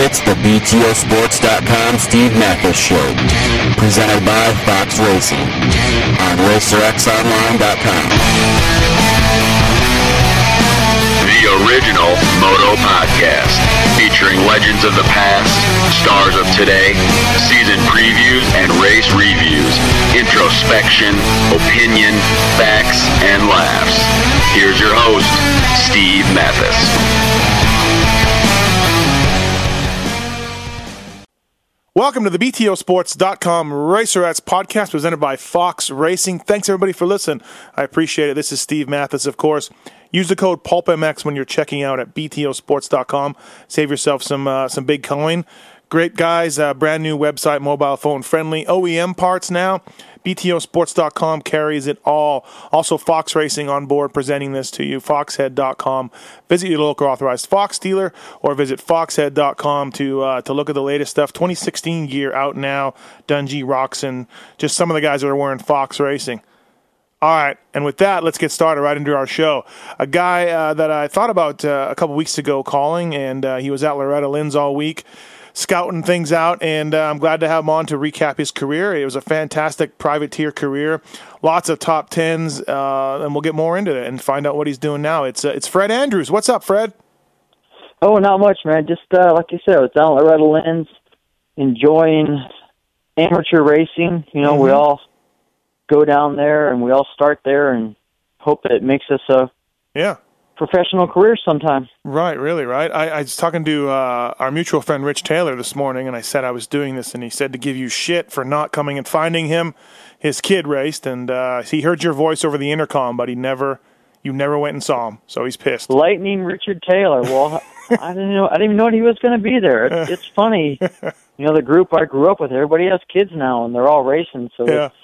It's the BTOsports.com Steve Matthes Show, presented by Fox Racing on RacerXOnline.com. The original Moto Podcast, featuring legends of the past, stars of today, season previews and race reviews, introspection, opinion, facts, and laughs. Here's your host, Steve Matthes. Welcome to the BTOsports.com Racer X podcast presented by Fox Racing. Thanks everybody for listening. I appreciate it. This is Steve Matthes, of course. Use the code PulpMX when you're checking out at BTOsports.com. Save yourself some uh, some big coin. Great guys, uh, brand new website, mobile phone friendly. OEM parts now. BTOsports.com carries it all. Also, Fox Racing on board presenting this to you. Foxhead.com. Visit your local authorized Fox dealer or visit Foxhead.com to uh, to look at the latest stuff. 2016 gear out now. Dungey, Roczen, just some of the guys that are wearing Fox Racing. All right, and with that, let's get started right into our show. A guy uh, that I thought about uh, a couple weeks ago calling, and uh, he was at Loretta Lynn's all week scouting things out, and uh, I'm glad to have him on to recap his career. It was a fantastic privateer career, lots of top tens, uh, and we'll get more into it and find out what he's doing now. It's uh, it's Fred Andrews. What's up, Fred? Oh, not much, man. Just uh, like you said, I was down at Loretta Lynn's, enjoying amateur racing. You know, Mm-hmm. we all go down there and we all start there and hope that it makes us a Yeah. Professional career sometime. Right, really, right. I, I was talking to uh, our mutual friend Rich Taylor this morning, and I said I was doing this, and he said to give you shit for not coming and finding him. His kid raced, and uh, he heard your voice over the intercom, but he never, you never went and saw him, so he's pissed. Lightning Richard Taylor. Well, I didn't know. I didn't even know he was going to be there. It's, it's funny. You know, the group I grew up with, everybody has kids now, and they're all racing. So Yeah. it's,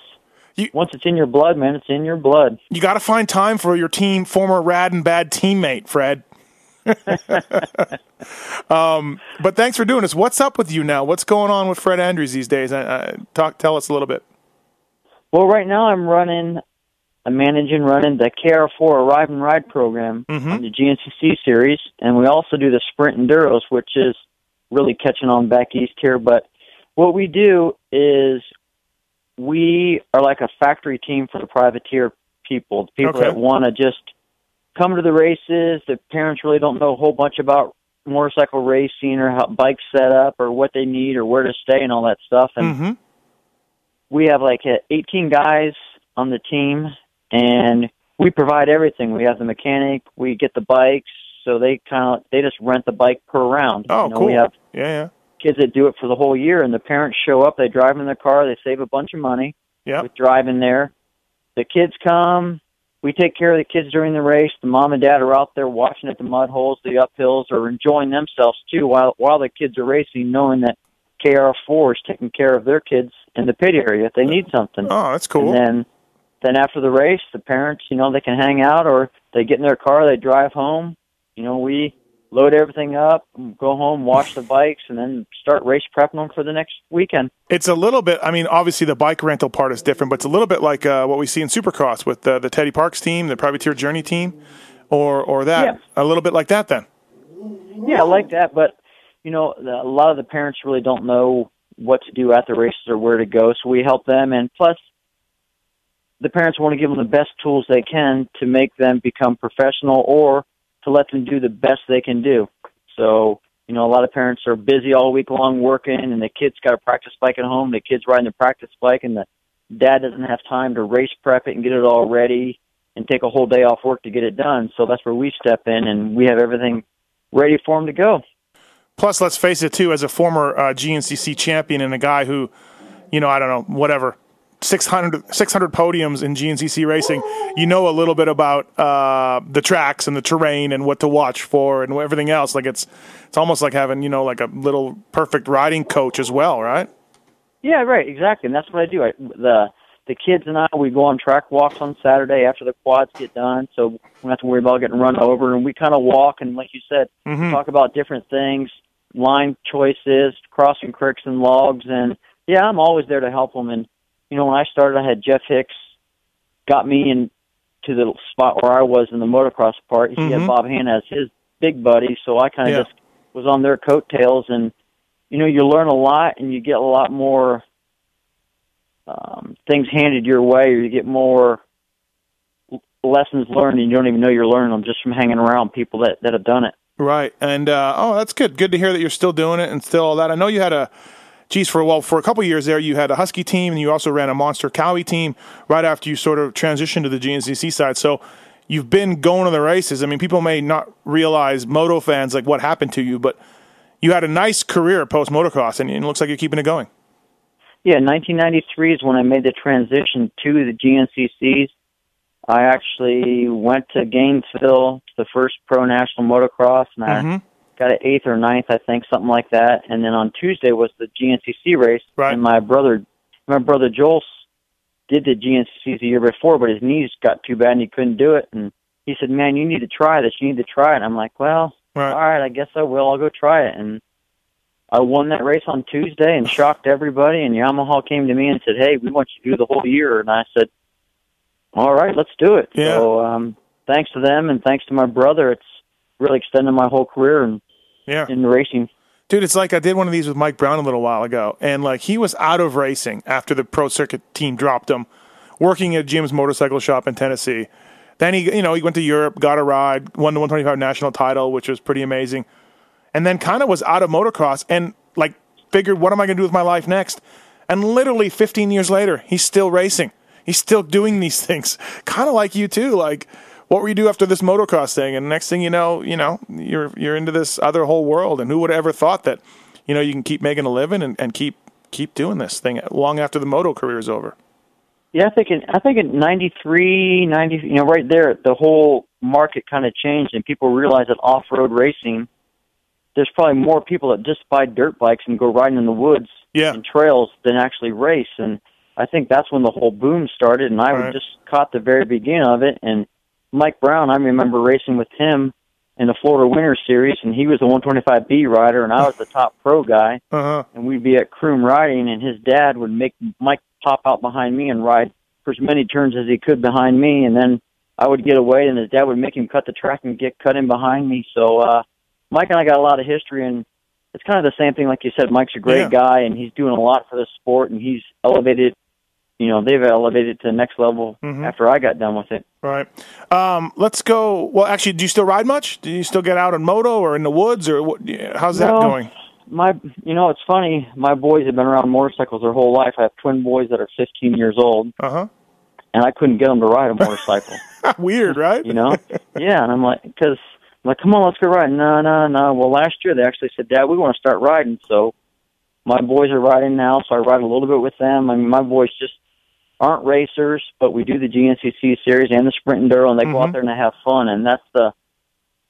You- once it's in your blood, man, it's in your blood. You got to find time for your team, former rad and bad teammate, Fred. um, but thanks for doing this. What's up with you now? What's going on with Fred Andrews these days? I, talk, tell us a little bit. Well, right now I'm running, I'm managing running the KR4 Arrive and Ride program on the GNCC series, and we also do the Sprint Enduros, which is really catching on back east here. But what we do is we are like a factory team for the privateer people, the people Okay. that want to just come to the races. The parents really don't know a whole bunch about motorcycle racing or how bikes set up or what they need or where to stay and all that stuff. And Mm-hmm. we have like uh, 18 guys on the team and we provide everything we have the mechanic we get the bikes so they kind of they just rent the bike per round Oh, you know, cool. we have yeah, yeah, kids that do it for the whole year and the parents show up they drive in their car they save a bunch of money yeah. with driving there the kids come we take care of the kids during the race the mom and dad are out there watching at the mud holes the uphills or enjoying themselves too while while the kids are racing knowing that KR4 is taking care of their kids in the pit area if they need something Oh, that's cool. and then then after the race, the parents, you know, they can hang out or they get in their car, they drive home. You know, we load everything up, go home, wash the bikes, and then start race prepping them for the next weekend. It's a little bit. I mean, obviously the bike rental part is different, but it's a little bit like uh, what we see in Supercross with the, the Teddy Parks team, the Privateer Journey team, or or that. Yeah. A little bit like that. Then. Yeah, I like that, but you know, the, a lot of the parents really don't know what to do at the races or where to go, so we help them. And plus, the parents want to give them the best tools they can to make them become professional or to let them do the best they can do. So, you know, a lot of parents are busy all week long working, and the kids got a practice bike at home. The kids riding the practice bike, and the dad doesn't have time to race prep it and get it all ready and take a whole day off work to get it done. So that's where we step in, and we have everything ready for them to go. Plus, let's face it, too, as a former uh, GNCC champion and a guy who, you know, I don't know, whatever, 600, 600 podiums in GNCC racing, you know a little bit about uh, the tracks and the terrain and what to watch for and everything else. Like it's, it's almost like having, you know, like a little perfect riding coach as well, right? Yeah, right, exactly, and that's what I do. I, the the kids and I we go on track walks on Saturday after the quads get done, so we don't have to worry about getting run over. And we kind of walk and, like you said, Mhm. talk about different things, line choices, crossing creeks and logs, and yeah, I'm always there to help them. And you know, when I started, I had Jeff Hicks got me in to the spot where I was in the motocross part. He Mhm. had Bob Hannah as his big buddy, so I kind of Yeah. just was on their coattails, and you know, you learn a lot and you get a lot more um, things handed your way, or you get more lessons learned, and you don't even know you're learning them just from hanging around people that that have done it. Right. And uh, oh, that's good. Good to hear that you're still doing it and still all that. I know you had a, geez, for well, for a couple of years there, you had a Husky team and you also ran a Monster Cowie team right after you sort of transitioned to the GNCC side. So you've been going to the races. I mean, people may not realize moto fans like what happened to you, but you had a nice career post motocross, and it looks like you're keeping it going. Yeah, 1993 is when I made the transition to the GNCCs. I actually went to Gainesville to the first pro national motocross, and I Mhm. Got an eighth or ninth, I think, something like that. And then on Tuesday was the GNCC race, Right. and my brother, my brother Joel, did the GNCCs the year before, but his knees got too bad and he couldn't do it. And he said, "Man, you need to try this. You need to try it." I'm like, "Well, Right. all right, I guess I will. I'll go try it." And I won that race on Tuesday and shocked everybody. And Yamaha came to me and said, "Hey, we want you to do the whole year." And I said, "All right, let's do it." Yeah. So, um, thanks to them and thanks to my brother, it's really extended my whole career in, Yeah. in racing. Dude, it's like I did one of these with Mike Brown a little while ago, and like he was out of racing after the pro circuit team dropped him, working at Jim's motorcycle shop in Tennessee. Then he, you know, he went to Europe, got a ride, won the 125 national title, which was pretty amazing, and then kind of was out of motocross and like figured, what am I going to do with my life next? And literally 15 years later, he's still racing. He's still doing these things, kind of like you too. Like, what were you do after this motocross thing? And next thing you know, you know, you're you're into this other whole world. And who would have ever thought that, you know, you can keep making a living and, and keep keep doing this thing long after the moto career is over. Yeah, I think in I think in '93, '90, you know, right there, the whole market kind of changed, and people realized that off-road racing, there's probably more people that just buy dirt bikes and go riding in the woods Yeah. and trails than actually race. And I think that's when the whole boom started. And I Right. just caught the very beginning of it. And Mike Brown, I remember racing with him in the Florida Winter Series, and he was the 125B rider, and I was the top pro guy Uh huh. and we'd be at Croom riding, and his dad would make Mike pop out behind me and ride for as many turns as he could behind me, and then I would get away, and his dad would make him cut the track and get cut in behind me. So uh, Mike and I got a lot of history, and it's kind of the same thing, like you said. Mike's a great Yeah. guy, and he's doing a lot for the sport, and he's elevated. You know, they've elevated it to the next level Mhm. after I got done with it. Right. Um, let's go. Well, actually, do you still ride much? Do you still get out on moto or in the woods or what? How's that No. going? My, you know, it's funny. My boys have been around motorcycles their whole life. I have twin boys that are 15 years old, Uh huh. and I couldn't get them to ride a motorcycle. Weird, right? you know? yeah, and I'm like, because I'm like, come on, let's go ride. No, no, no. Well, last year they actually said, Dad, we want to start riding. So my boys are riding now, so I ride a little bit with them. I mean, my boys just aren't racers, but we do the GNCC series and the Sprint Enduro, and they go Mhm. out there and they have fun, and that's the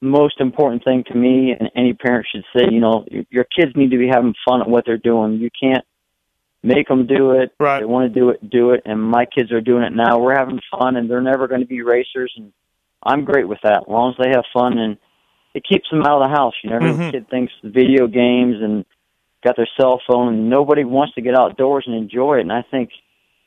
most important thing to me. And any parent should say, you know, your- kids need to be having fun at what they're doing. You can't make them do it. Right. They want to do it, do it. And my kids are doing it now. We're having fun, and they're never going to be racers. And I'm great with that, as long as they have fun and it keeps them out of the house. You know, every Mhm. kid thinks video games and got their cell phone, and nobody wants to get outdoors and enjoy it. And I think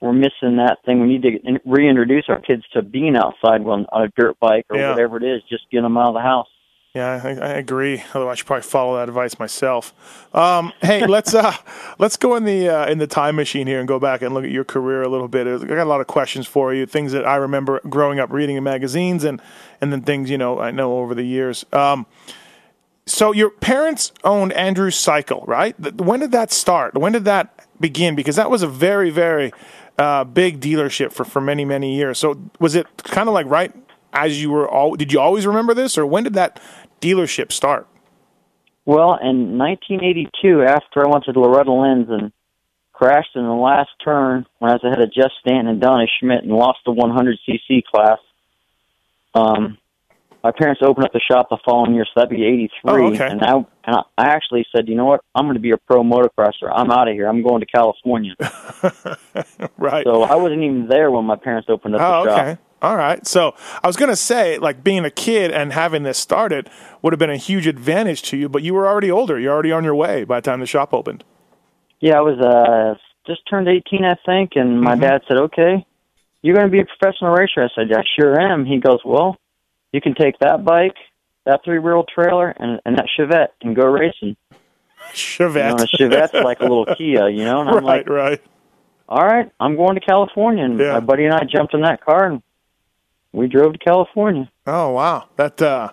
we're missing that thing. We need to reintroduce our kids to being outside on, a dirt bike or Yeah. whatever it is. Just get them out of the house. Yeah, I, I agree. Although I should probably follow that advice myself. Um, hey, let's uh, let's go in the uh, in the time machine here and go back and look at your career a little bit. I got a lot of questions for you, things that I remember growing up reading in magazines, and and then things you know I know over the years. Um, so your parents owned Andrew's Cycle, right? When did that start? When did that begin? Because that was a very very uh, big dealership for for many many years. So was it kind of like right as you were all? Did you always remember this, or when did that dealership start? Well, in 1982, after I went to Loretta Lynn's and crashed in the last turn when I was ahead of Jeff Stanton and Donny Schmit and lost the 100cc class, um, my parents opened up the shop the following year, so that'd be '83. Oh, okay. And I and I I actually said, you know what? I'm going to be a pro motocrosser. I'm out of here. I'm going to California. right. so I wasn't even there when my parents opened up Oh, the shop. okay. All right. So I was going to say, like, being a kid and having this started would have been a huge advantage to you, but you were already older. You're already on your way by the time the shop opened. Yeah, I was uh just turned 18, I think, and my Mm-hmm. dad said, "Okay, you're going to be a professional racer." I said, I sure am." He goes, "Well, you can take that bike, that three-wheel trailer, and and that Chevette and go racing." You know, Chevette. a Chevette's like a little Kia, you know. And I'm right, like, right. "All right, I'm going to California." And Yeah. my buddy and I jumped in that car and we drove to California. Oh, wow. That uh,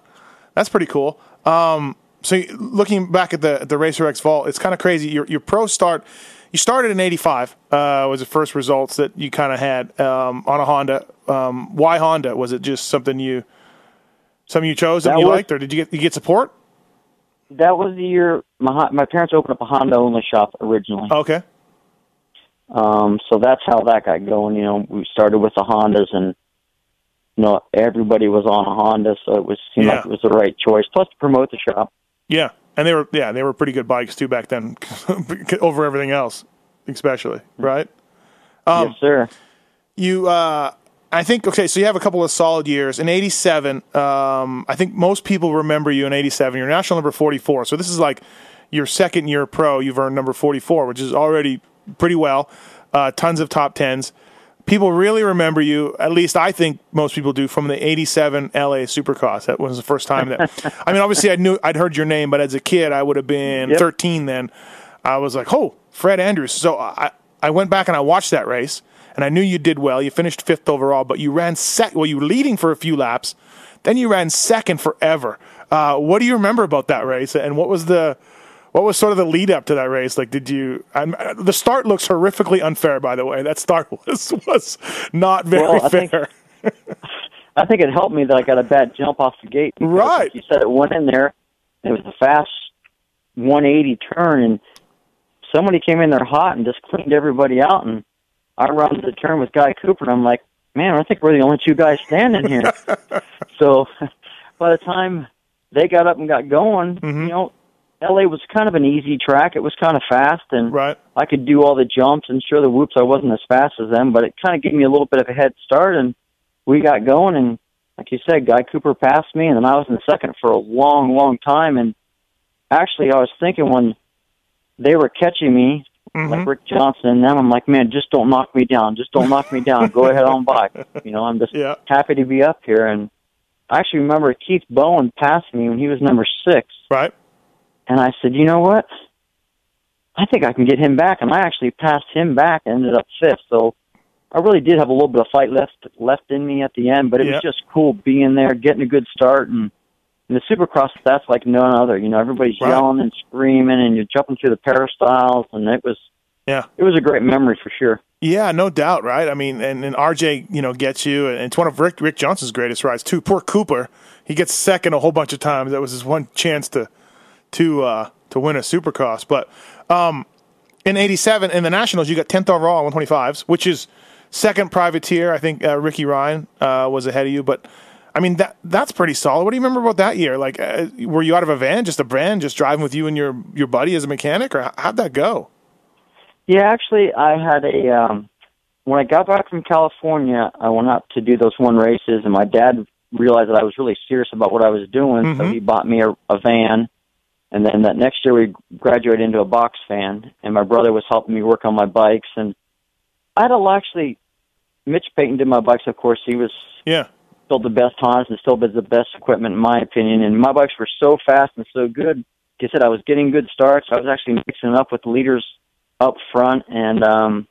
That's pretty cool. Um, so looking back at the the Racer X Vault, it's kind of crazy. Your your pro start, you started in '85. Uh, was the first results that you kind of had um, on a Honda. Um, why Honda? Was it just something you something you chose that, That you was- liked, or did you get you get support? That was the year my my parents opened up a Honda only shop originally. Okay, Um, so that's how that got going. You know, we started with the Hondas, and you know everybody was on a Honda, so it was seemed Yeah. like it was the right choice. Plus, to promote the shop. yeah, and they were yeah they were pretty good bikes too back then, over everything else, especially right. Um, yes, sir. you uh I think okay, so you have a couple of solid years. In '87, um, I think most people remember you in '87. You're national number 44. So this is like your second year pro. You've earned number 44, which is already pretty well. Uh, tons of top tens. People really remember you. At least I think most people do from the '87 LA Supercross. That was the first time that. I mean, obviously I knew I'd heard your name, but as a kid, I would have been Yep. 13 then. I was like, oh, Fred Andrews. So I I went back and I watched that race and I knew you did well. You finished fifth overall, but you ran sec. Well, you were leading for a few laps, then you ran second forever. Uh, what do you remember about that race, and what was the what was sort of the lead up to that race? Like, did you? I'm, the start looks horrifically unfair. By the way, that start was was not very Well, I think- fair. I think it helped me that I got a bad jump off the gate. Right. you said it went in there. It was a fast 180 turn, and somebody came in there hot and just cleaned everybody out. And I rounded the turn with Guy Cooper, and I'm like, man, I think we're the only two guys standing here. so by the time they got up and got going, Mm-hmm. you know, LA was kind of an easy track. It was kind of fast, and Right. I could do all the jumps. And sure, the whoops, I wasn't as fast as them, but it kind of gave me a little bit of a head start. And we got going, and like you said, Guy Cooper passed me, and then I was in second for a long, long time. And actually, I was thinking when they were catching me, like mm-hmm. Rick Johnson and them, I'm like, man, just don't knock me down. Just don't knock me down. Go ahead on by. You know, I'm just Yeah. happy to be up here. And I actually remember Keith Bowen passed me when he was number six. Right. And I said, you know what? I think I can get him back. And I actually passed him back and ended up fifth. So I really did have a little bit of fight left left in me at the end, but it Yeah. was just cool being there, getting a good start, and, and the Supercross that's like none other. You know, everybody's Right. yelling and screaming, and you're jumping through the peristyles, and it was Yeah. it was a great memory for sure. Yeah, no doubt, right? I mean, and, and RJ, you know, gets you, and it's one of Rick Rick Johnson's greatest rides too. Poor Cooper, he gets second a whole bunch of times. That was his one chance to to uh, to win a Supercross. But um, in '87 in the Nationals, you got 10th overall on 125s, which is second privateer. I think uh, Ricky Ryan uh, was ahead of you, but. I mean that that's pretty solid. What do you remember about that year? Like, uh, were you out of a van, just a brand, just driving with you and your your buddy as a mechanic, or how- how'd that go? Yeah, actually, I had a um, when I got back from California, I went out to do those one races, and my dad realized that I was really serious about what I was doing, so he bought me a, a van. And then that next year, we graduated into a box van, and my brother was helping me work on my bikes. And I had a actually, Mitch Payton did my bikes. Of course, he was Yeah, built the best Hondas and still builds the best equipment in my opinion. And my bikes were so fast and so good. Like I said, I was getting good starts. I was actually mixing up with the leaders up front, and um,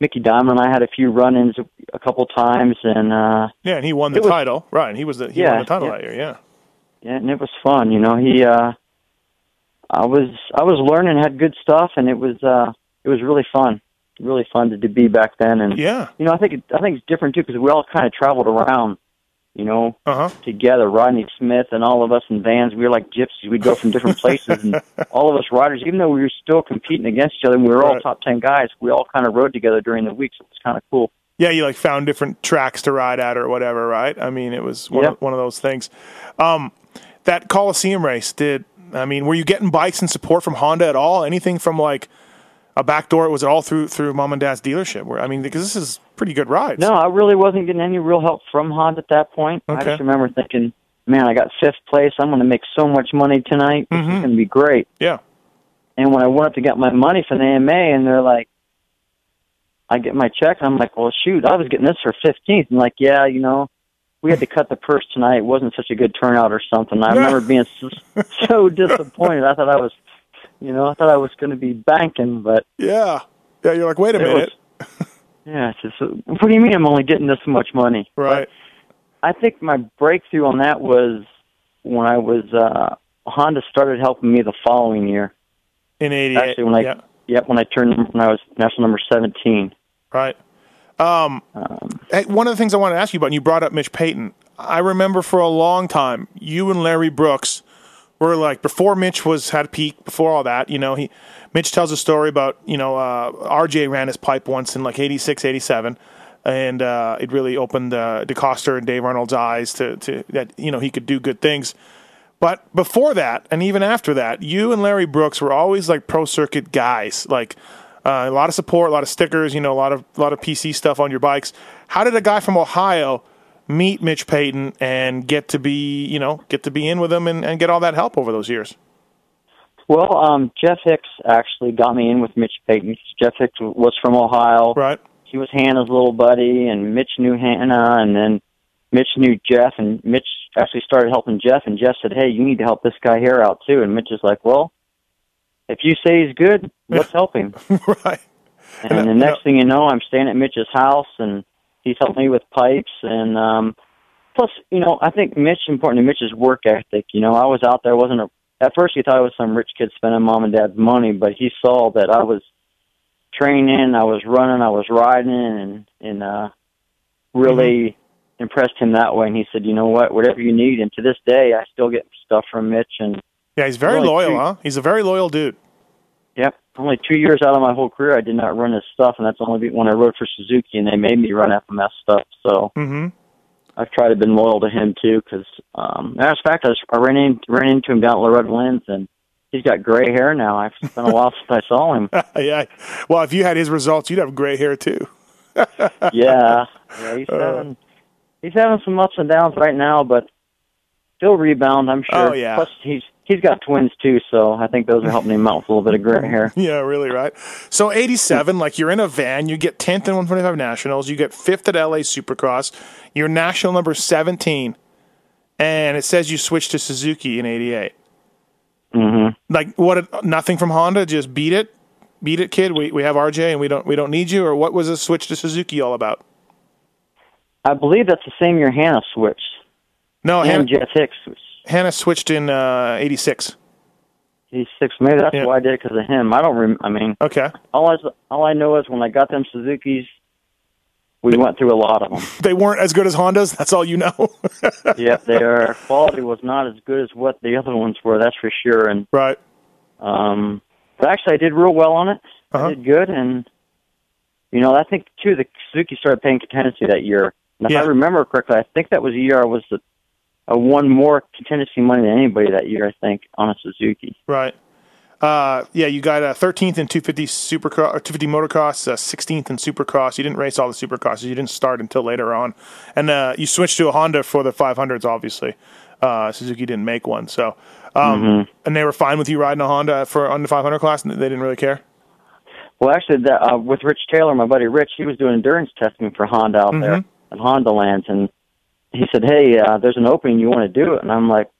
Micky Dymond and I had a few run-ins a couple times, and uh, yeah, and he won the was- title, right? And he was the he Yeah, won the title yeah. that year. Yeah. yeah, and it was fun. You know, he, uh, I was, I was learning, had good stuff, and it was, uh, it was really fun, really fun to, to be back then. And Yeah. you know, I think it, I think it's different too because we all kind of traveled around, you know, Uh huh. together. Rodney Smith and all of us in vans, we were like gypsies. We'd go from different places, and all of us riders, even though we were still competing against each other, and we were all top ten guys. We all kind of rode together during the week, so it was kind of cool. Yeah, you like found different tracks to ride at or whatever, right? I mean, it was one, Yep. of, one of those things. Um, that Coliseum race did. I mean, were you getting bikes and support from Honda at all? Anything from like a back door? It was it all through through mom and dad's dealership? Where I mean, because this is pretty good rides. No, I really wasn't getting any real help from Honda at that point. Okay. I just remember thinking, man, I got fifth place. I'm going to make so much money tonight. This Mm-hmm. is going to be great. Yeah. And when I went up to get my money from the AMA, and they're like, I get my check, I'm like, well, shoot, I was getting this for 15th. And like, yeah, you know, we had to cut the purse tonight. It wasn't such a good turnout or something. I remember being so, so disappointed. I thought I was, you know, I thought I was going to be banking, but Yeah. Yeah. You're like, wait a minute. yeah, it's just, what do you mean I'm only getting this much money? right. I think my breakthrough on that was when I was uh Honda started helping me the following year. In '88. Actually, when I yeah. yep, when I turned when I was national number seventeen. Right. Um, hey, one of the things I wanted to ask you about, and you brought up Mitch Payton. I remember for a long time, you and Larry Brooks were like before Mitch was had a peak, before all that. You know, he Mitch tells a story about you know uh, RJ ran his pipe once in like 86, 87. And uh, it really opened uh, DeCoster and Dave Arnold's eyes to, to that you know he could do good things. But before that, and even after that, you and Larry Brooks were always like pro circuit guys. Like uh, a lot of support, a lot of stickers, you know, a lot of a lot of PC stuff on your bikes. How did a guy from Ohio meet Mitch Payton and get to be, you know, get to be in with him and, and get all that help over those years? Well, um, Jeff Hicks actually got me in with Mitch Payton. Jeff Hicks was from Ohio. Right. He was Hannah's little buddy, and Mitch knew Hannah, and then Mitch knew Jeff, and Mitch actually started helping Jeff, and Jeff said, "Hey, you need to help this guy here out too." And Mitch is like, "Well, if you say he's good, let's help him." right. And the next thing you know, I'm staying at Mitch's house, and he's helped me with pipes. And um, plus, you know, I think Mitch important to Mitch's work ethic. You know, I was out there, wasn't a. At first, he thought I was some rich kid spending mom and dad's money, but he saw that I was training, I was running, I was riding, and and uh, really impressed him that way. And he said, "You know what? Whatever you need." And to this day, I still get stuff from Mitch, and Yeah, he's very Really loyal, cute. huh? He's a very loyal dude. Yep. Only two years out of my whole career, I did not run his stuff, and that's only when I rode for Suzuki, and they made me run FMF stuff. So hmm I've tried to been loyal to him too, because um, as a fact, I, was, I ran in, ran into him down at Loretta Lynn's, and he's got gray hair now. It's been a while since I saw him. yeah. Well, if you had his results, you'd have gray hair too. Yeah, yeah, he's having he's having some ups and downs right now, but still rebound. I'm sure. Oh, yeah. Plus, he's he's got twins too, so I think those are helping him out with a little bit of gray hair. Yeah, really, right? So 87, like you're in a van, you get 10th in 125 Nationals, you get 5th at LA Supercross, you're national number 17, and it says you switched to Suzuki in 88. Mm-hmm. Like what nothing from Honda, just beat it? Beat it, kid. We we have RJ and we don't we don't need you or what was the switch to Suzuki all about? I believe that's the same year Hannah switched. No, and Hannah, Jeff Hicks switched. Hannah switched in uh, 86. He's six. Maybe that's Yeah. why I did it because of him. I don't. Rem- I mean, Okay. all I all I know is when I got them Suzuki's, we went through a lot of them. They weren't as good as Hondas, that's all you know. yep, their quality was not as good as what the other ones were. That's for sure. And right. um, but actually, I did real well on it. Uh-huh. I did good, and you know, I think too the Suzuki started paying contingency that year. And if Yeah. I remember correctly, I think that was the year I was the I won more contingency money than anybody that year. I think on a Suzuki. Right. Uh, yeah, you got uh, 13th in 250 Supercross, or 250 motocross, uh, 16th in Supercross. You didn't race all the Supercrosses. You didn't start until later on, and uh, you switched to a Honda for the 500s. Obviously, uh, Suzuki didn't make one, so um, and they were fine with you riding a Honda for on the 500 class, and they didn't really care. Well, actually, that, uh, with Rich Taylor, my buddy Rich, he was doing endurance testing for Honda out there at Honda Lands, and he said, "Hey, uh, there's an opening. You want to do it?" And I'm like,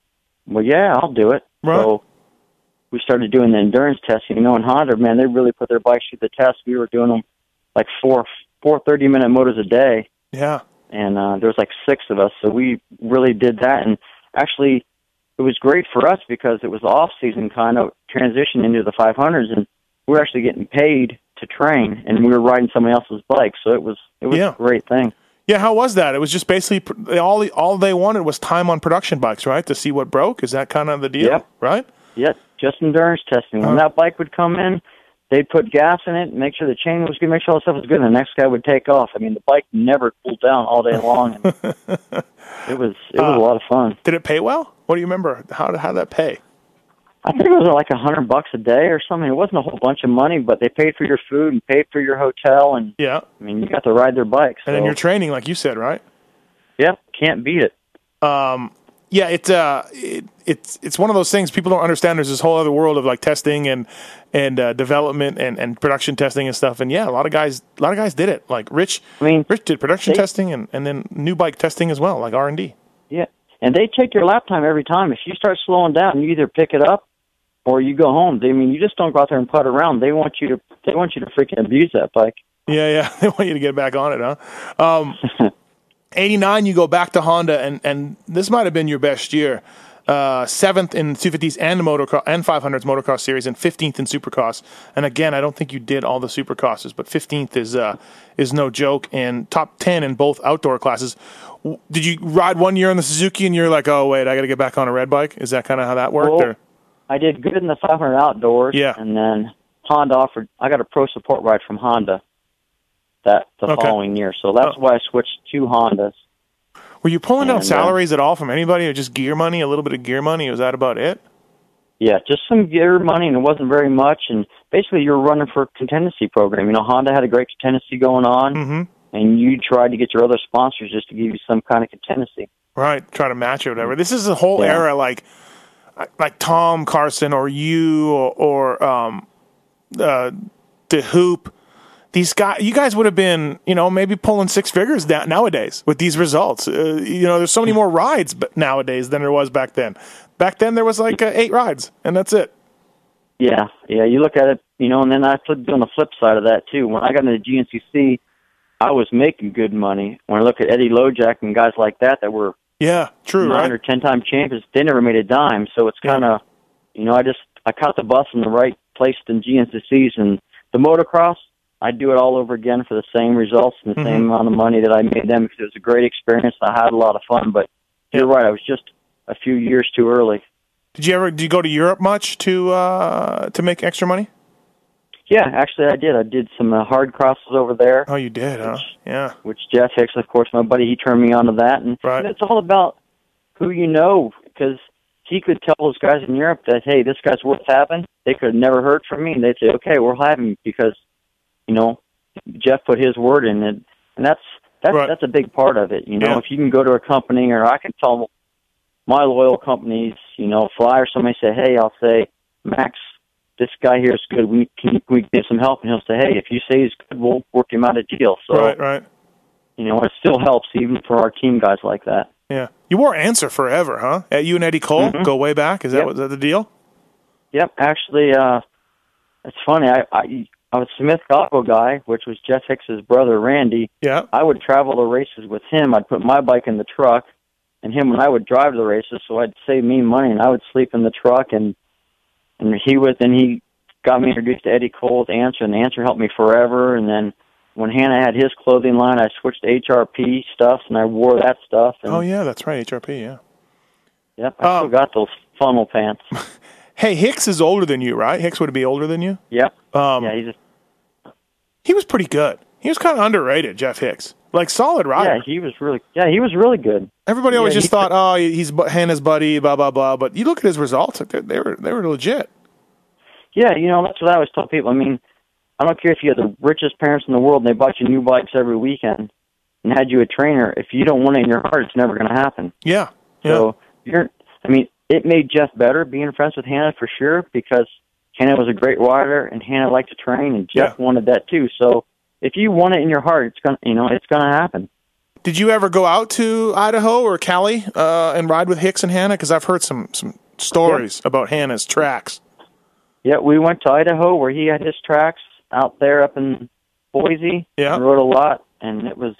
"Well, yeah, I'll do it." Right. So we started doing the endurance testing. You know, in Honda, man, they really put their bikes through the test. We were doing them like four four thirty minute motors a day, Yeah, and uh, there was like six of us, so we really did that. And actually, it was great for us because it was the off season kind of transition into the 500s, and we were actually getting paid to train, and we were riding somebody else's bike, so it was it was Yeah. a great thing. Yeah. How was that? It was just basically all all they wanted was time on production bikes, right? To see what broke. Is that kind of the deal, Yep. right? Yep, just endurance testing. When Huh. that bike would come in, they'd put gas in it, make sure the chain was good, make sure all the stuff was good, and the next guy would take off. I mean, the bike never cooled down all day long. It was it was Uh, a lot of fun. Did it pay well? What do you remember? How how did that pay? I think it was like a hundred bucks a day or something. It wasn't a whole bunch of money, but they paid for your food and paid for your hotel, and Yeah, I mean, you got to ride their bikes. and then so, your training, like you said, right? Yeah, can't beat it. Yeah, it's uh, it, it's it's one of those things people don't understand. There's this whole other world of like testing and and uh, development and, and production testing and stuff. And yeah, a lot of guys, a lot of guys did it. Like Rich, I mean, Rich did production they- testing and, and then new bike testing as well, like R and D. Yeah, and they take your lap time every time. If you start slowing down, you either pick it up or you go home. They I mean you just don't go out there and putt around. They want you to they want you to freaking abuse that bike. Yeah, yeah. They want you to get back on it, huh? Um, 89, you go back to Honda, and, and this might have been your best year. Uh, seventh in 250s and motocross and 500s motocross series, and 15th in supercross. And again, I don't think you did all the supercrosses, but 15th is uh, is no joke. And top 10 in both outdoor classes. W- Did you ride one year on the Suzuki, and you're like, oh wait, I got to get back on a red bike? Is that kind of how that worked? Well, or? I did good in the 500 outdoors. Yeah. And then Honda offered. I got a pro support ride from Honda. That the Okay. following year, so that's Oh. why I switched to Hondas. Were you pulling down uh, salaries at all from anybody, or just gear money, a little bit of gear money? Was that about it? Yeah, just some gear money, and it wasn't very much. And basically, you're running for a contingency program. You know, Honda had a great contingency going on, Mm-hmm. and you tried to get your other sponsors just to give you some kind of contingency. Right, try to match it, or whatever. This is a whole Yeah. era, like like Tom Carson or you or, or um, uh, the Hoop. These guys, you guys would have been, you know, maybe pulling six figures da- nowadays with these results. Uh, you know, there's so many more rides nowadays than there was back then. Back then, there was like uh, eight rides, and that's it. Yeah, yeah. You look at it, you know, and then I flipped on the flip side of that too. When I got into the GNCC, I was making good money. When I look at Eddie Lojak and guys like that that were Yeah, true, nine right? or ten time champions, they never made a dime. So it's kind of, you know, I just I caught the bus in the right place in GNCCs and the motocross. I'd do it all over again for the same results and the Mm-hmm. same amount of money that I made them because it was a great experience. I had a lot of fun, but you're right. I was just a few years too early. Did you ever? Did you go to Europe much to uh, to make extra money? Yeah, actually, I did. I did some uh, hard crosses over there. Oh, you did, huh? Yeah. which Jeff Hicks, of course, my buddy, he turned me on to that, and Right. it's all about who you know because he could tell those guys in Europe that hey, this guy's worth having. They could have never heard from me, and they'd say, okay, we'll have him because you know Jeff put his word in it, and that's that's Right. that's a big part of it. You know, Yeah. if you can go to a company, or I can tell my loyal companies, you know, fly or somebody say, hey, I'll say, Max. This guy here is good. We can we get some help, and he'll say, "Hey, if you say he's good, we'll work him out a deal." So right, right. you know, it still helps even for our team guys like that. Yeah. You wore Answer forever, huh? At you and Eddie Cole Mhm. go way back. Is that Yep. was that the deal? Yep, actually, uh, it's funny. I, I I was Smith Gocko guy, which was Jeff Hicks's brother, Randy. Yeah. I would travel to races with him. I'd put my bike in the truck, and him and I would drive to the races. So I'd save me money, and I would sleep in the truck. And and he was then he got me introduced to Eddie Cole's Answer, and Answer helped me forever. And then when Hannah had his clothing line, I switched to HRP stuff, and I wore that stuff. And Oh yeah, that's right. HRP. Yeah. yep, I Um, still got those funnel pants. Hey, Hicks is older than you, right? Hicks would be older than you. yep. Um, yeah, he's a he was pretty good. He was kind of underrated, Jeff Hicks. Like solid rider. Yeah, he was really yeah, he was really good. Everybody always yeah, just thought, oh, he's Hannah's buddy, blah blah blah. But you look at his results; they they were they were legit. Yeah, you know, that's what I always tell people. I mean, I don't care if you had the richest parents in the world and they bought you new bikes every weekend and had you a trainer. If you don't want it in your heart, it's never going to happen. Yeah. Yeah. So you're, I mean, it made Jeff better being friends with Hannah for sure because Hannah was a great rider and Hannah liked to train and Jeff Yeah. wanted that too. So if you want it in your heart, it's gonna, you know, it's gonna happen. Did you ever go out to Idaho or Cali uh, and ride with Hicks and Hannah? Because I've heard some some stories about Hannah's tracks. Yeah, we went to Idaho where he had his tracks out there up in Boise. Yeah. and rode a lot, and it was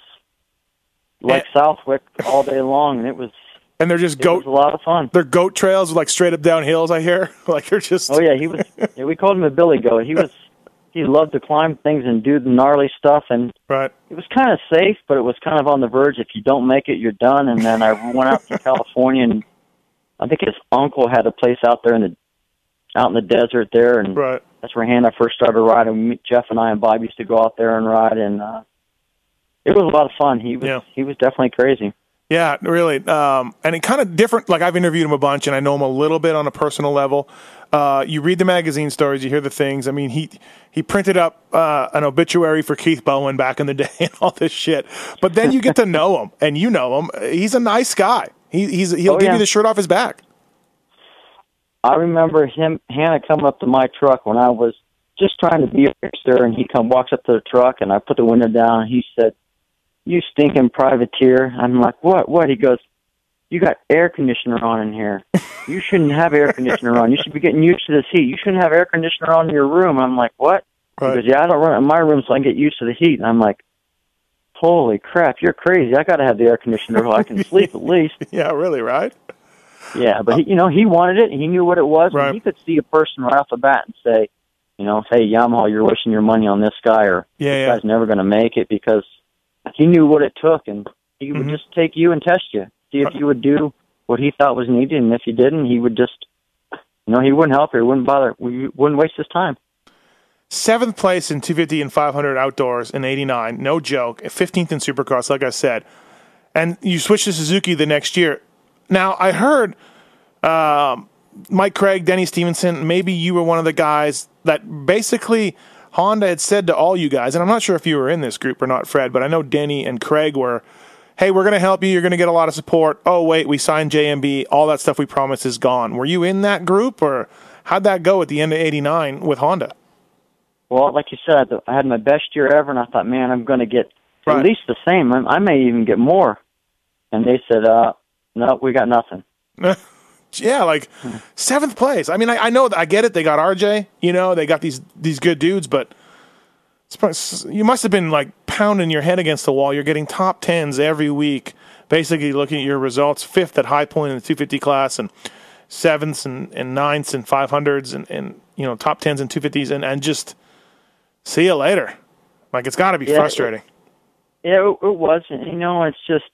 like Southwick all day long, and it was And they're just it was goat a lot of fun. they're goat trails like straight up down hills. I hear like they're just Oh yeah, he was. yeah, we called him a Billy Goat. He was. He loved to climb things and do the gnarly stuff, and right. it was kind of safe, but it was kind of on the verge. If you don't make it, you're done. And then I went out to California, and I think his uncle had a place out there in the out in the desert there, and Right. that's where Hannah first started riding. Jeff and I and Bob used to go out there and ride, and uh, it was a lot of fun. He was Yeah. he was definitely crazy. Yeah, really. Um, and it kind of different. Like I've interviewed him a bunch, and I know him a little bit on a personal level. Uh, you read the magazine stories, you hear the things. I mean, he he printed up uh, an obituary for Keith Bowen back in the day and all this shit. But then you get to know him, and you know him. He's a nice guy. He, he's he'll Oh, give yeah. you the shirt off his back. I remember him, Hannah, coming up to my truck when I was just trying to be a racer, and he come walks up to the truck, and I put the window down, and he said, "You stinking privateer!" I'm like, "What? What?" He goes, "You got air conditioner on in here. You shouldn't have air conditioner on. You should be getting used to this heat. You shouldn't have air conditioner on in your room." I'm like, "What?" Right. He goes, "Yeah, I don't run it in my room, so I can get used to the heat." And I'm like, "Holy crap, you're crazy! I got to have the air conditioner so I can sleep at least." Yeah, really, right? Yeah, but he, you know, he wanted it. He knew what it was. Right. And he could see a person right off the bat and say, you know, hey Yamaha, you're wasting your money on this guy, or Yeah, this yeah. guy's never going to make it because he knew what it took, and he would Mhm. just take you and test you, see if you would do what he thought was needed, and if you didn't, he would just, you know, he wouldn't help you, he wouldn't bother, we wouldn't waste his time. Seventh place in 250 and 500 outdoors in 89. No joke. 15th in Supercross, like I said. And you switched to Suzuki the next year. Now, I heard um, Mike Craig, Denny Stephenson, maybe you were one of the guys that basically Honda had said to all you guys, and I'm not sure if you were in this group or not, Fred, but I know Denny and Craig were, hey, we're going to help you. You're going to get a lot of support. Oh, wait, we signed JMB. All that stuff we promised is gone. Were you in that group, or how'd that go at the end of 89 with Honda? Well, like you said, I had my best year ever, and I thought, man, I'm going to get Right. at least the same. I, I may even get more. And they said, uh, no, we got nothing. Yeah, like seventh place. I mean, I, I know, I get it. They got RJ. You know, they got these these good dudes, but you must have been like pounding your head against the wall. You're getting top tens every week. Basically, looking at your results, fifth at high point in the 250 class, and sevenths and, and ninths and 500s, and, and you know top tens and 250s, and and just see you later. Like it's got to be Yeah, frustrating. Yeah, it, it was. And, you know, it's just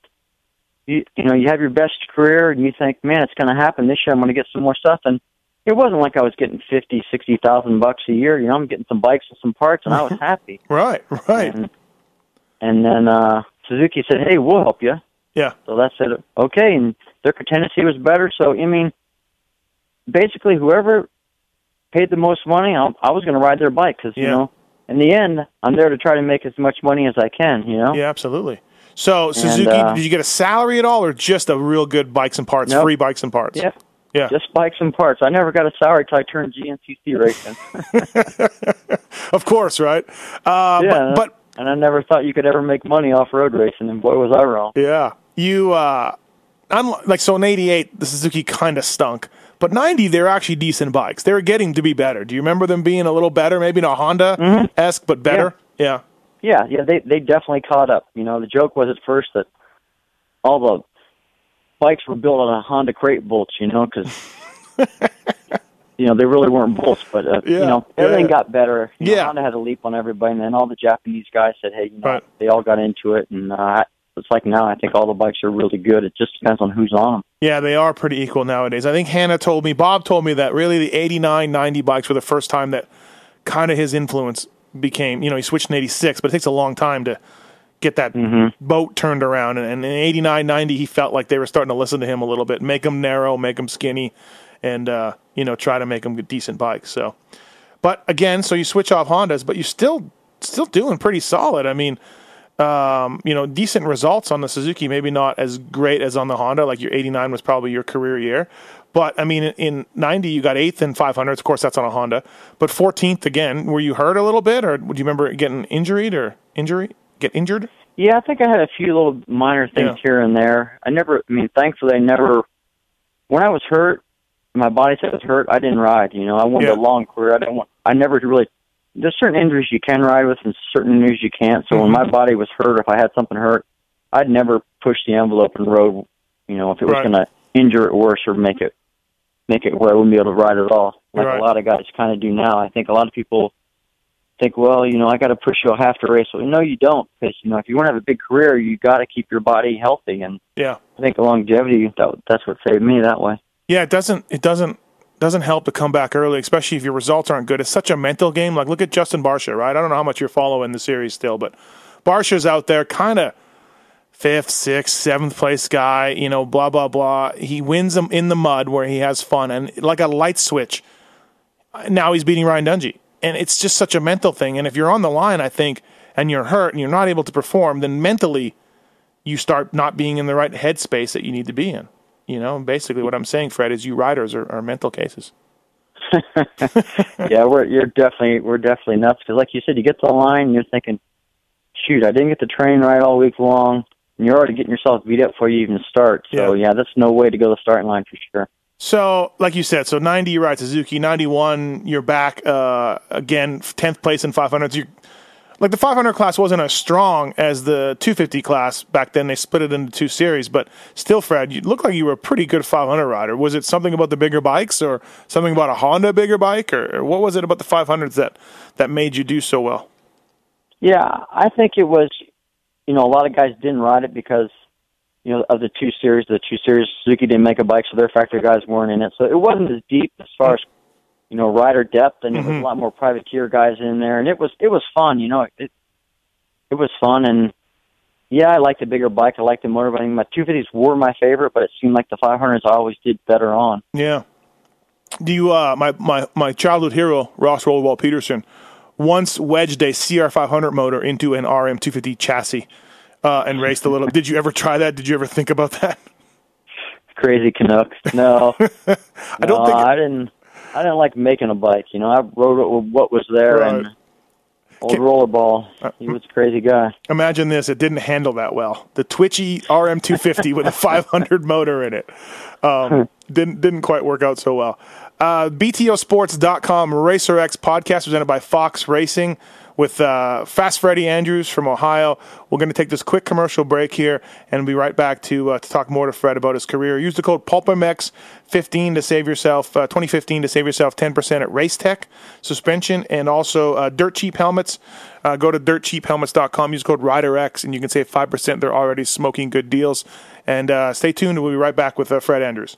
you you know you have your best career, and you think, man, it's going to happen this year. I'm going to get some more stuff, and it wasn't like I was getting fifty, sixty thousand bucks a year. You know, I'm getting some bikes and some parts, and I was happy. Right, right. And, and then uh Suzuki said, "Hey, we'll help you." Yeah, So that said, okay, and their contingency was better. So I mean, basically, whoever paid the most money, I, I was going to ride their bike because you know, in the end, I'm there to try to make as much money as I can. You know. yeah, absolutely. So Suzuki, uh, did you get a salary at all, or just a real good bikes and parts, Nope. free bikes and parts? Yeah. Yeah. Just bikes and parts. I never got a salary till I turned GNCC racing. Of course, right? Uh, yeah. But, but and I never thought you could ever make money off road racing, and boy, was I wrong. yeah, you uh, unlike like so in '88, the Suzuki kind of stunk. But '90, they're actually decent bikes. They were getting to be better. Do you remember them being a little better? Maybe not Honda esque, but better. Yeah. Yeah, yeah, yeah, they they definitely caught up. You know, the joke was at first that all the bikes were built on a Honda crate bolts. You know, because you know they really weren't bolts, but uh, Yeah, you know everything yeah. got better. You know, Yeah. Honda had a leap on everybody, and then all the Japanese guys said, "Hey, you know," Right. they all got into it, and uh, it's like now I think all the bikes are really good. It just depends on who's on them. Yeah, they are pretty equal nowadays. I think Hannah told me, Bob told me that really the 89, 90 bikes were the first time that kind of his influence became, you know, he switched in 86, but it takes a long time to get that boat turned around. And, and in 89, 90, he felt like they were starting to listen to him a little bit, make them narrow, make them skinny, and, uh, you know, try to make them decent bikes. So, but again, so you switch off Hondas, but you're still, still doing pretty solid. I mean, um, you know, decent results on the Suzuki, maybe not as great as on the Honda. Like your 89 was probably your career year. But I mean, in, in 90, you got eighth in 500s. Of course, that's on a Honda. But 14th again. Were you hurt a little bit, or do you remember getting injured or injury? Get injured? Yeah, I think I had a few little minor things Yeah. here and there. I never, I mean, thankfully, I never. When I was hurt, my body said it was hurt. I didn't ride. You know, I wanted Yeah. a long career. I didn't want. I never really. There's certain injuries you can ride with, and certain injuries you can't. So when my Mm-hmm. body was hurt, if I had something hurt, I'd never push the envelope and rode. You know, if it was Right. going to injure it worse or make it make it where I wouldn't be able to ride at all, like Right. a lot of guys kind of do now. I think a lot of people think, well, you know, I got to push you half to race. Well, no, you don't, because you know, if you want to have a big career, you got to keep your body healthy, and Yeah. I think longevity that that's what saved me that way. Yeah, it doesn't. It doesn't doesn't help to come back early, especially if your results aren't good. It's such a mental game. Like look at Justin Barcia, right? I don't know how much you're following the series still, but Barcia's out there kind of fifth, sixth, seventh place guy, you know, blah blah blah. He wins them in the mud where he has fun and like a light switch. Now he's beating Ryan Dungey. And it's just such a mental thing. And if you're on the line, I think, and you're hurt and you're not able to perform, then mentally you start not being in the right headspace that you need to be in. You know, basically what I'm saying, Fred, is you riders are, are mental cases. yeah, we're you're definitely we're definitely nuts because, like you said, you get to the line and you're thinking, "Shoot, I didn't get to train right all week long," and you're already getting yourself beat up before you even start. So yeah, yeah that's no way to go to the starting line for sure. So, like you said, so 90 you ride Suzuki, 91 you're back uh, again, 10th place in 500s. You like the 500 class wasn't as strong as the 250 class back then. They split it into two series, but still, Fred, you look like you were a pretty good 500 rider. Was it something about the bigger bikes, or something about a Honda bigger bike, or, or what was it about the 500s that that made you do so well? Yeah, I think it was. You know, a lot of guys didn't ride it because you know, of the two series, the two series Suzuki didn't make a bike, so their factory guys weren't in it. So it wasn't as deep as far as you know rider depth, and mm-hmm. it was a lot more privateer guys in there, and it was it was fun. You know, it it was fun, and yeah, I liked the bigger bike. I liked the motor. I mean, my 250s were my favorite, but it seemed like the 500s I always did better on. Yeah. Do you? Uh, my my my childhood hero Ross Rollerball Pederson once wedged a CR500 motor into an RM250 chassis uh, and raced a little. Did you ever try that? Did you ever think about that? Crazy Canucks. No, I don't no, think it, I didn't. I didn't like making a bike. You know, I rode what was there right. and old Can, rollerball. Uh, he was a crazy guy. Imagine this: it didn't handle that well. The twitchy RM250 with a 500 motor in it um, didn't didn't quite work out so well. Uh, BTOsports.com Racer X podcast presented by Fox Racing with uh, Fast Freddie Andrews from Ohio. We're going to take this quick commercial break here and be right back to, uh, to talk more to Fred about his career. Use the code PulpMX15 to save yourself, uh, 2015 to save yourself 10% at Race Tech Suspension and also uh, Dirt Cheap Helmets. Uh, go to dirtcheaphelmets.com, use code RiderX, and you can save 5%. They're already smoking good deals. And uh, stay tuned. We'll be right back with Fred Andrews.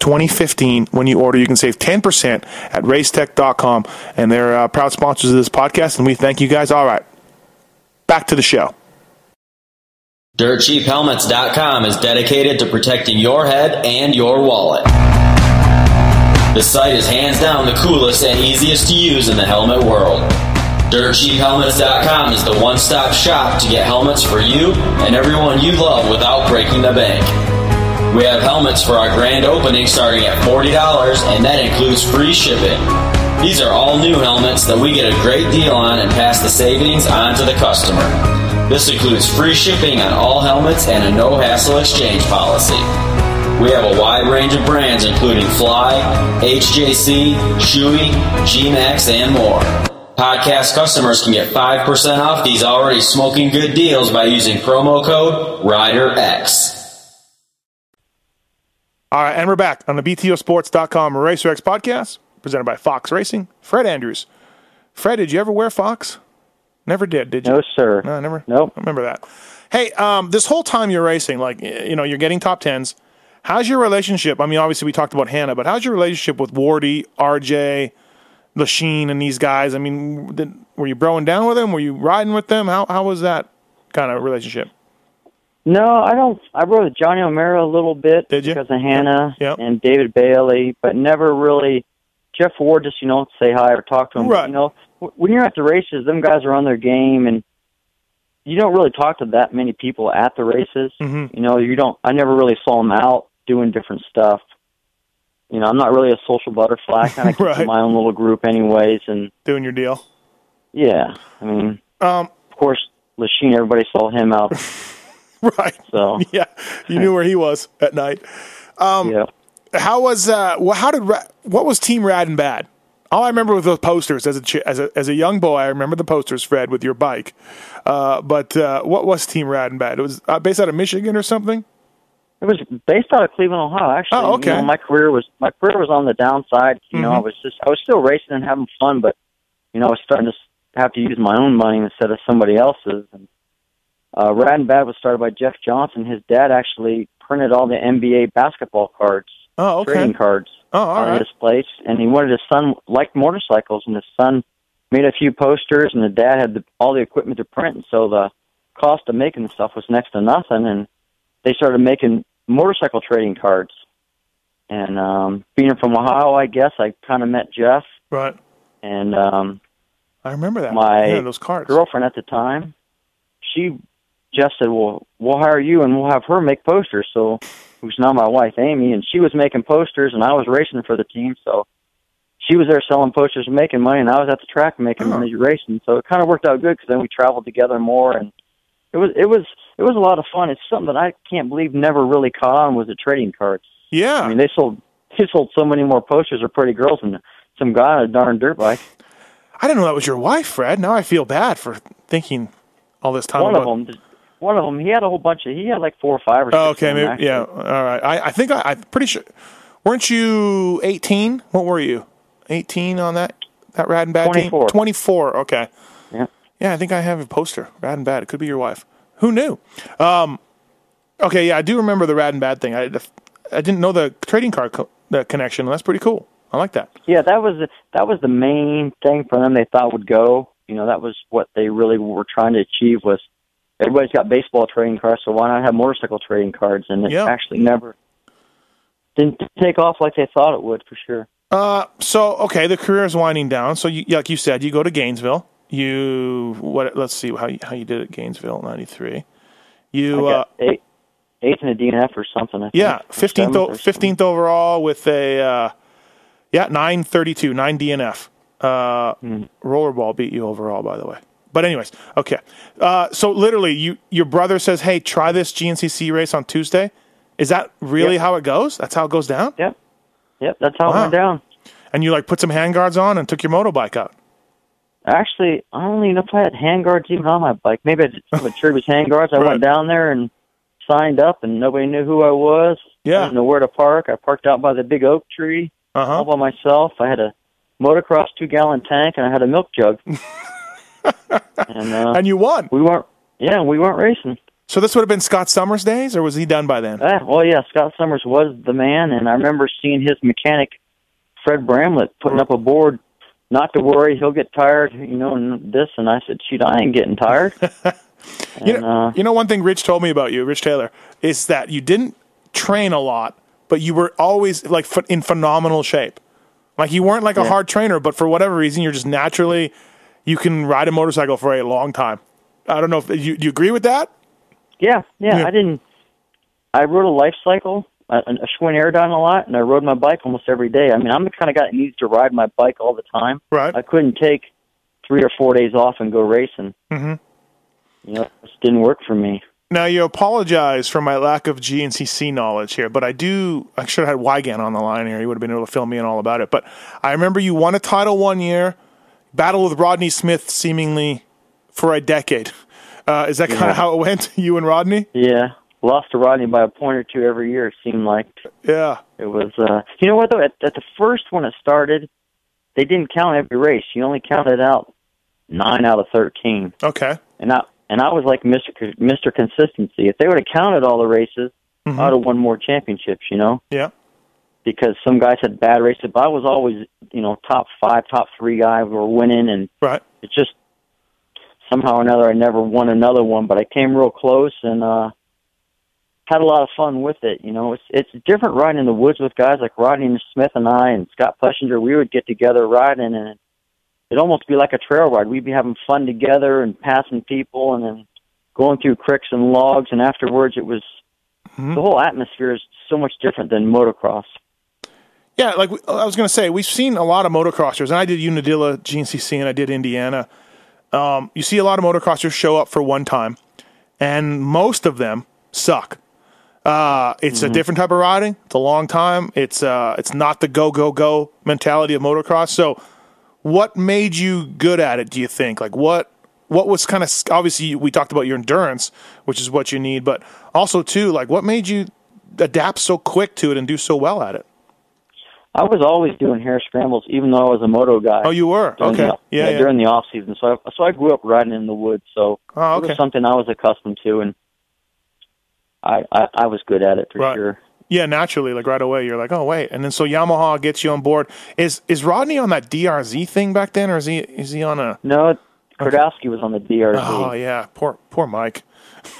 2015. When you order, you can save 10% at racetech.com. And they're uh, proud sponsors of this podcast, and we thank you guys. All right, back to the show. DirtCheapHelmets.com is dedicated to protecting your head and your wallet. The site is hands down the coolest and easiest to use in the helmet world. DirtCheapHelmets.com is the one-stop shop to get helmets for you and everyone you love without breaking the bank. We have helmets for our grand opening starting at $40 and that includes free shipping. These are all new helmets that we get a great deal on and pass the savings on to the customer. This includes free shipping on all helmets and a no hassle exchange policy. We have a wide range of brands including Fly, HJC, Shoei, G-Max, and more. Podcast customers can get 5% off these already smoking good deals by using promo code RIDERX. All right, and we're back on the BTOsports.com RacerX podcast, presented by Fox Racing. Fred Andrews. Fred, did you ever wear Fox? Never did, did you? No, sir. No, never. Nope. I remember that. Hey, um, this whole time you're racing, like you know, you're getting top tens. How's your relationship? I mean, obviously we talked about Hannah, but how's your relationship with Wardy, RJ, Lechien and these guys. I mean, did, were you broing down with them? Were you riding with them? How how was that kind of relationship? No, I don't. I rode with Johnny O'Mara a little bit Did you? because of Hannah Yep. and David Bailey, but never really. Jeff Ward, just you know, say hi or talk to him. Right. You know, when you're at the races, them guys are on their game, and you don't really talk to that many people at the races. Mhm. You know, you don't. I never really saw them out doing different stuff. You know, I'm not really a social butterfly. I kind of keep Right. in my own little group, anyways, and Doing your deal. yeah, I mean, Um, of course, Lechien, everybody saw him out, right. so Yeah, you knew where he was at night. Um, yeah. How was uh? How did what was Team Rad and Bad? All I remember was those posters as a as a as a young boy. I remember the posters, Fred, with your bike. Uh, but uh, what was Team Rad and Bad? It was uh, based out of Michigan or something. It was based out of Cleveland, Ohio. Actually, Oh, okay. You know, my career was my career was on the downside. You know, Mhm. I was just I was still racing and having fun, but you know, I was starting to have to use my own money instead of somebody else's. And uh, Rad and Bad was started by Jeff Johnson. His dad actually printed all the NBA basketball cards, Oh, okay. trading cards, Oh, all on right. his place, and he wanted his son liked motorcycles, and his son made a few posters, and the dad had the, all the equipment to print, and so the cost of making the stuff was next to nothing, and they started making motorcycle trading cards. And um, being from Ohio, I guess I kind of met Jeff, Right. and um, I remember that. my yeah, those cards. girlfriend at the time, she Jeff said, "Well, we'll hire you, and we'll have her make posters." So, who's now my wife, Amy, and she was making posters, and I was racing for the team. So, she was there selling posters and making money, and I was at the track making Oh. money racing. So it kind of worked out good because then we traveled together more, and it was it was it was a lot of fun. It's something that I can't believe never really caught on was the trading cards. Yeah. I mean, they sold they sold so many more posters of pretty girls than some guy on a darn dirt bike. I didn't know that was your wife, Fred. Now I feel bad for thinking all this time One about. of them, one of them, he had a whole bunch of. He had like four or five or. Oh, six okay, maybe, yeah. All right. I, I think I, I'm pretty sure. Weren't you 18? What were you? 18 on that that Rad and Bad 24. team? 24. Okay. Yeah. Yeah, I think I have a poster. Rad and Bad. It could be your wife. Who knew? Um, okay, yeah, I do remember the Rad and Bad thing. I, I didn't know the trading card co- the connection. That's pretty cool. I like that. Yeah, that was the, that was the main thing for them. They thought would go. You know, that was what they really were trying to achieve. Was everybody's got baseball trading cards, so why not have motorcycle trading cards? And it Yeah. actually never didn't take off like they thought it would, for sure. Uh, so okay, the career is winding down. So you, like you said, you go to Gainesville. You what? Let's see how you, how you did at Gainesville '93. You uh, eight, eighth in a DNF or something. I think, yeah, fifteenth seventh or something. fifteenth overall with a uh, yeah nine thirty two nine DNF. Uh, Hmm. Rollerball beat you overall, by the way. But anyways, okay. Uh, so literally, you your brother says, "Hey, try this GNCC race on Tuesday." Is that really Yep. how it goes? That's how it goes down. Yep, yep, that's how Wow. it went down. And you like put some handguards on and took your motorbike out. Actually, I don't even know if I had handguards even on my bike. Maybe I did some Kirby's handguards. I Right. went down there and signed up, and nobody knew who I was. Yeah. I didn't know where to park. I parked out by the big oak tree Uh all by myself. I had a motocross two gallon tank, and I had a milk jug. and uh, And you won. we weren't. Yeah, we weren't racing. So this would have been Scott Summers' days, or was he done by then? Ah, well, yeah, Scott Summers was the man, and I remember seeing his mechanic, Fred Bramlett, putting up a board. Not to worry, he'll get tired, you know, and this. And I said, shoot, I ain't getting tired. and, You know, uh, you know, one thing Rich told me about you, Rich Taylor, is that you didn't train a lot, but you were always like in phenomenal shape. Like you weren't like a hard trainer, but for whatever reason, you're just naturally you can ride a motorcycle for a long time. I don't know if you do you agree with that. Yeah, yeah, Yeah. I didn't. I rode a life cycle, a, a Schwinn Aerodyn a lot, and I rode my bike almost every day. I mean, I'm the kind of guy that needs to ride my bike all the time. Right. I couldn't take three or four days off and go racing. Mm-hmm. You know, it just didn't work for me. Now you apologize for my lack of GNCC knowledge here, but I do. I should have had Weigandt on the line here. He would have been able to fill me in all about it. But I remember you won a title one year, battle with Rodney Smith seemingly for a decade. Uh, is that kind Yeah. of how it went? You and Rodney? Yeah, lost to Rodney by a point or two every year. It seemed like Yeah. it was. uh You know what though? At, at the first when it started, they didn't count every race. You only counted out nine out of thirteen. Okay. and I and I was like Mister Mister Consistency. If they would have counted all the races, Mm-hmm. I'd have won more championships. You know, Yeah. Because some guys had bad races, but I was always, you know, top five, top three guy. We were winning, and Right. it's just somehow or another I never won another one, but I came real close and uh had a lot of fun with it. You know, it's it's different riding in the woods with guys like Rodney Smith and I and Scott Plessinger. We would get together riding and it'd almost be like a trail ride. We'd be having fun together and passing people and then going through cricks and logs and afterwards it was Mm-hmm. the whole atmosphere is so much different than motocross. Yeah, like I was going to say, we've seen a lot of motocrossers, and I did Unadilla GNCC and I did Indiana. Um, you see a lot of motocrossers show up for one time, and most of them suck. Uh, it's a different type of riding. It's a long time. It's uh, it's not the go go go mentality of motocross. So, what made you good at it? Do you think? Like what what was kind of obviously we talked about your endurance, which is what you need, but also too like what made you adapt so quick to it and do so well at it? I was always doing hare scrambles, even though I was a moto guy. Oh, you were okay. the, yeah, yeah. during the off season. So I, so I grew up riding in the woods. So Oh, it was something I was accustomed to, and I I, I was good at it for Right. sure. Yeah, naturally, like right away, you're like, oh wait, and then so Yamaha gets you on board. Is is Rodney on that DRZ thing back then, or is he is he on a? No, Kiedrowski was on the DRZ. Oh yeah, poor poor Mike.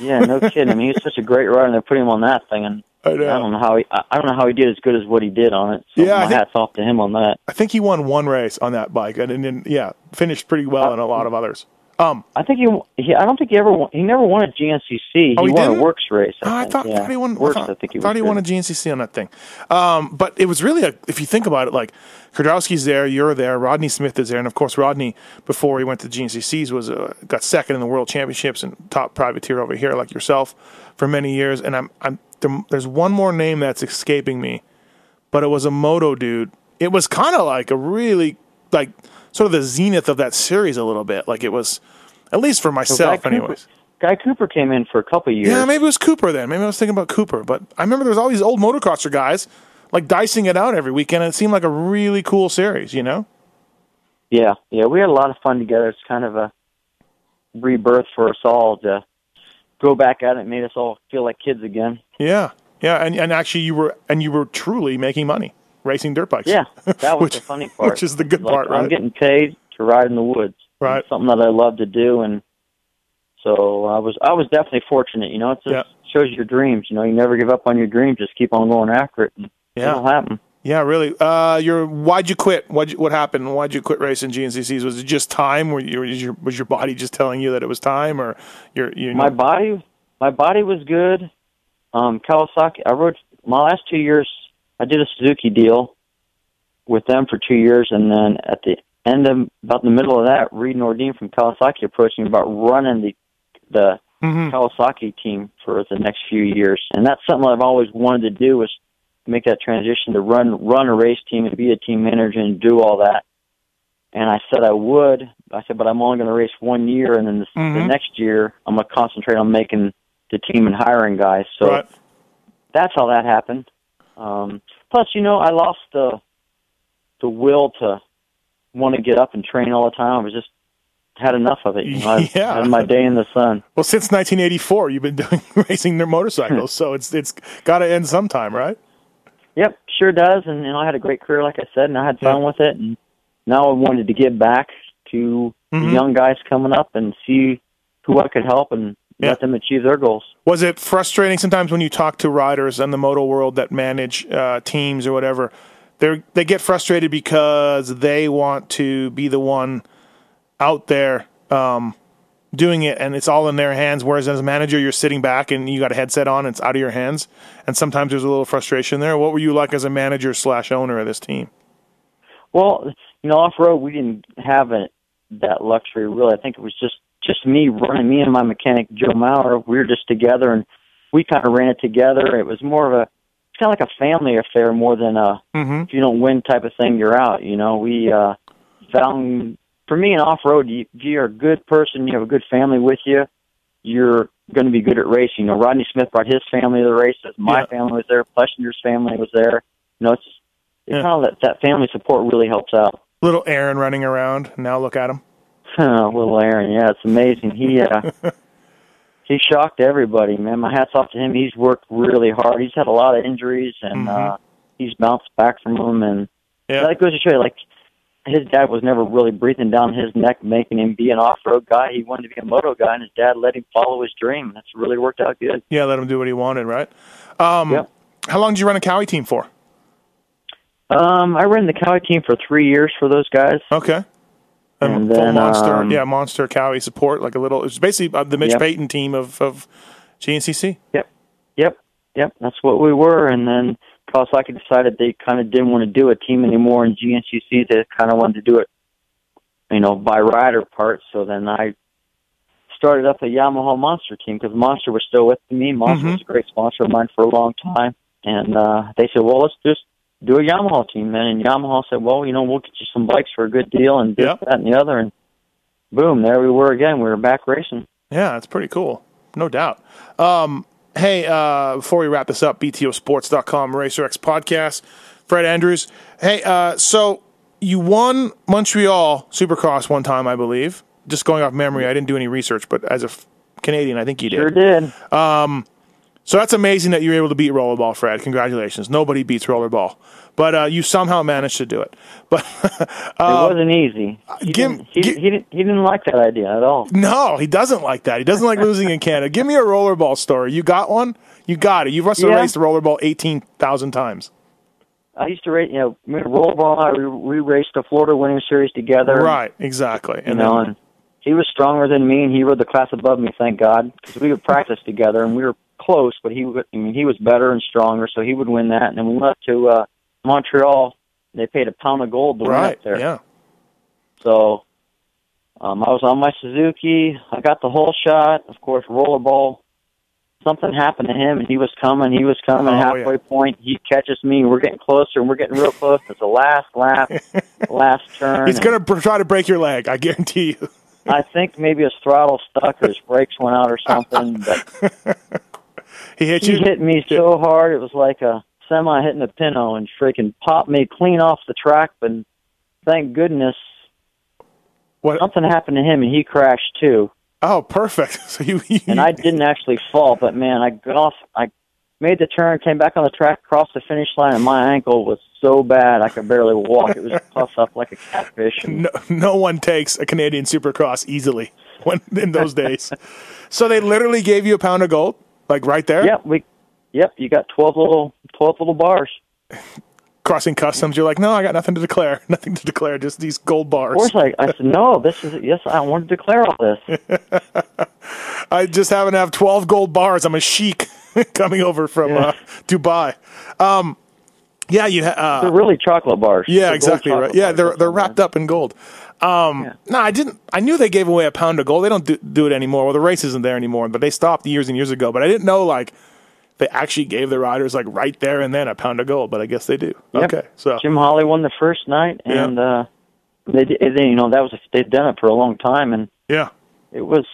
Yeah, no kidding. I mean, he's such a great rider, and they put him on that thing, and I know. I don't know how he I I don't know how he did as good as what he did on it. So Yeah, I my think- hats off to him on that. I think he won one race on that bike, and, and then yeah, finished pretty well in a lot of others. Um, I think he, he I don't think he ever won, he never won a GNCC. He, Oh, he won didn't? a WORCS race. I, Oh, I thought, yeah. thought he won. Works, I thought, I think he, thought he won a GNCC on that thing. Um, but it was really a. If you think about it, like Kiedrowski's there, you're there, Rodney Smith is there, and of course Rodney before he went to GNCCs was uh, got second in the World Championships and top privateer over here, like yourself, for many years. And I'm, I'm there, there's one more name that's escaping me, but it was a moto dude. It was kind of like a really like sort of the zenith of that series a little bit. Like it was, at least for myself, Cooper- anyways. Guy Cooper came in for a couple years. Yeah, maybe it was Cooper then. Maybe I was thinking about Cooper. But I remember there was all these old motocrosser guys like dicing it out every weekend. And it seemed like a really cool series, you know? Yeah, yeah, we had a lot of fun together. It's kind of a rebirth for us all to go back at it. Made us all feel like kids again. Yeah, yeah. And and actually, you were and you were truly making money racing dirt bikes. Yeah, that was Which- the funny part. which is the good Like, part, right? I'm getting paid to ride in the woods. Right. Something that I love to do, and so I was I was definitely fortunate. You know, it just Yeah. shows your dreams. You know, you never give up on your dreams. Just keep on going after it, and Yeah. it'll happen. Yeah, really. Uh, your why'd you quit? What what happened? Why'd you quit racing GNCCs? Was it just time? Were you, was your was your body just telling you that it was time, or your you know? My body, my body was good. Um, Kawasaki. I rode my last two years. I did a Suzuki deal with them for two years, and then at the end of about the middle of that, Reed Nordine from Kawasaki approached me about running the the Mhm. Kawasaki team for the next few years, and that's something I've always wanted to do was make that transition to run run a race team and be a team manager and do all that. And I said I would. I said, but I'm only going to race one year, and then the, the Mhm. next year I'm going to concentrate on making the team and hiring guys. So right. that's how that happened. Um, plus, you know, I lost the the will to want to get up and train all the time. I was just had enough of it. You know, I Yeah. had my day in the sun. Well, since 1984, you've been doing racing their motorcycles, so it's it's got to end sometime, right? Yep, sure does. And you know, I had a great career, like I said, and I had fun with it. And now I wanted to give back to Mhm. the young guys coming up and see who I could help and Yeah. let them achieve their goals. Was it frustrating sometimes when you talk to riders in the moto world that manage uh, teams or whatever? They they get frustrated because they want to be the one out there um, doing it, and it's all in their hands. Whereas as a manager, you're sitting back and you got a headset on, and it's out of your hands. And sometimes there's a little frustration there. What were you like as a manager slash owner of this team? Well, you know, off road we didn't have a, that luxury really. I think it was just just me running, me and my mechanic Joe Maurer. We were just together, and we kind of ran it together. It was more of a it's kind of like a family affair more than a Mm-hmm. if you don't win type of thing, you're out. You know, we uh, found for me in off road, you, you're a good person. You have a good family with you. You're going to be good at racing. You know, Rodney Smith brought his family to the races. My Yeah. family was there. Plessinger's family was there. You know, it's it's Yeah. kind of that, that family support really helps out. Little Aaron running around. Now look at him. Little Aaron, yeah, it's amazing. He uh, he shocked everybody, man. My hats off to him. He's worked really hard. He's had a lot of injuries, and uh, he's bounced back from them, and Yeah. that goes to show you, like his dad was never really breathing down his neck, making him be an off-road guy. He wanted to be a moto guy, and his dad let him follow his dream. That's really worked out good. Yeah, let him do what he wanted, right? Um, Yep. How long did you run a Kawi team for? Um, I ran the Kawi team for three years for those guys. Okay. Um, And full then, monster, um, yeah, monster Kawi support, like a little. It's basically uh, the Mitch Yep. Payton team of of GNCC. Yep, yep, yep. That's what we were. And then Kawasaki decided they kind of didn't want to do a team anymore, and GNCC they kind of wanted to do it, you know, by rider parts. So then I started up a Yamaha Monster team because Monster was still with me. Monster Mhm. was a great sponsor of mine for a long time, and uh, they said, "Well, let's just." Do a Yamaha team then, and Yamaha said, "Well, you know, we'll get you some bikes for a good deal, and this, Yep. that, and the other." And boom, there we were again. We were back racing. Yeah, it's pretty cool. No doubt. Um, hey, uh, before we wrap this up, BTOsports.com, RacerX podcast, Fred Andrews. Hey, uh, so you won Montreal Supercross one time, I believe. Just going off memory, I didn't do any research, but as a f- Canadian, I think you did. Sure did. Um, So that's amazing that you were able to beat Rollerball, Fred. Congratulations. Nobody beats Rollerball, but uh, you somehow managed to do it. But It wasn't easy. He, give- didn't, he, give- he didn't. He didn't like that idea at all. no, he doesn't like that. He doesn't like losing in Canada. Give me a Rollerball story. You got one? You got it. You must have Yeah. raced the Rollerball eighteen thousand times. I used to race. You know, Rollerball and I we, we raced the Florida Winning Series together. Right, exactly. You And know, then- and he was stronger than me, and he rode the class above me. Thank God, because we would practice together, and we were close. But he, I mean, he was better and stronger, so he would win that. And then we went to uh, Montreal. They paid a pound of gold to right, up there. yeah. So um, I was on my Suzuki. I got the whole shot. Of course, rollerball. Something happened to him, and he was coming. He was coming. Oh, halfway yeah. point, he catches me. We're getting closer, and we're getting real close. It's the last lap, last turn. He's going to try to break your leg. I guarantee you. I think maybe his throttle stuck or his brakes went out or something. But He hit you. he hit me so hard, it was like a semi hitting a pinto, and freaking popped me clean off the track. But thank goodness What? something happened to him, and he crashed too. Oh, perfect. So you, you and I didn't actually fall, but man, I got off. I made the turn, came back on the track, crossed the finish line, and my ankle was so bad I could barely walk. It was puffed up like a catfish. And no, no one takes a Canadian Supercross easily when in those days. so they literally gave you a pound of gold, like right there. yep, we, yep, you got twelve little, twelve little bars. Crossing customs, you're like, no, I got nothing to declare. Nothing to declare. Just these gold bars. Of course, I, I said no. This is yes. I want to declare all this. I just happen to have 12 gold bars. I'm a sheik coming over from uh, Dubai. Um, yeah, you. Ha- uh, They're really chocolate bars. yeah, They're exactly right. Yeah, they're they're wrapped up in gold. Um, Yeah. No, I didn't. I knew they gave away a pound of gold. They don't do, do it anymore. Well, the race isn't there anymore, but they stopped years and years ago. But I didn't know like they actually gave the riders like right there and then a pound of gold. But I guess they do. Yep. Okay, so Jim Holly won the first night, Yeah. and uh, they, did- they, you know, that was they'd done it for a long time, and yeah. it was,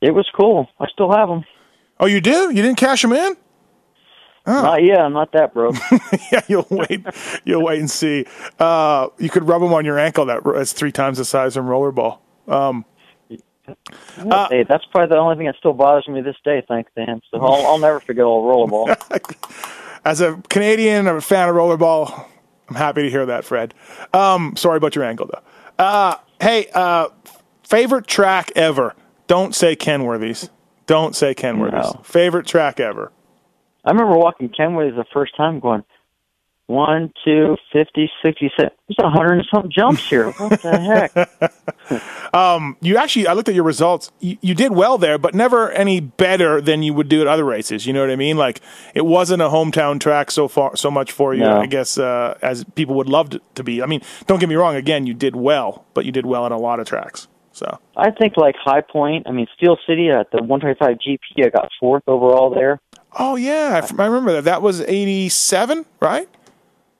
it was cool. I still have them. Oh, you do? You didn't cash them in? Not yet. I'm not that broke. yeah, you'll wait. You'll wait and see. Uh, you could rub them on your ankle. That that's three times the size of a rollerball. Um, Uh, hey, that's probably the only thing that still bothers me this day. Thanks to him, so I'll, I'll never forget old rollerball. as a Canadian, I'm a fan of rollerball. I'm happy to hear that, Fred. Um, sorry about your ankle, though. Uh, hey, uh, favorite track ever? Don't say Kenworthy's. Don't say Kenworthy's. No. Favorite track ever? I remember walking Kenway the first time, going one, two, fifty, sixty. There's a hundred and something jumps here. What the heck? You actually, I looked at your results. You, you did well there, but never any better than you would do at other races. You know what I mean? Like it wasn't a hometown track so far, so much for you. No. I guess uh, as people would love to, to be. I mean, don't get me wrong. Again, you did well, but you did well in a lot of tracks. So I think like High Point. I mean, Steel City at the 125 GP. I got fourth overall there. Oh yeah, I remember that. That was eighty-seven, right?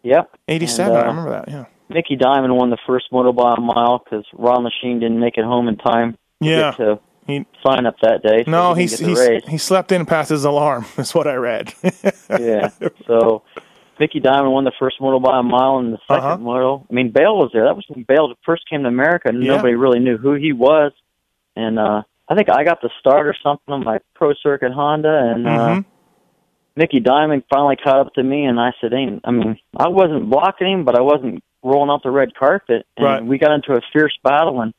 Yep. Eighty-seven. And, uh, I remember that. Yeah. Micky Dymond won the first moto by a mile because Ron Lechien didn't make it home in time. to Yeah. To He, sign up that day. So no, he he's, didn't get the he's he slept in past his alarm. That's what I read. yeah. So Micky Dymond won the first moto by a mile, and the 2nd Uh-huh. moto. I mean, Bayle was there. That was when Bayle first came to America, and Yeah. nobody really knew who he was. And uh I think I got the start or something on my pro circuit Honda, and uh Mhm. Micky Dymond finally caught up to me, and I said, "Ain't I mean, I wasn't blocking him, but I wasn't rolling out the red carpet." And Right. we got into a fierce battle, and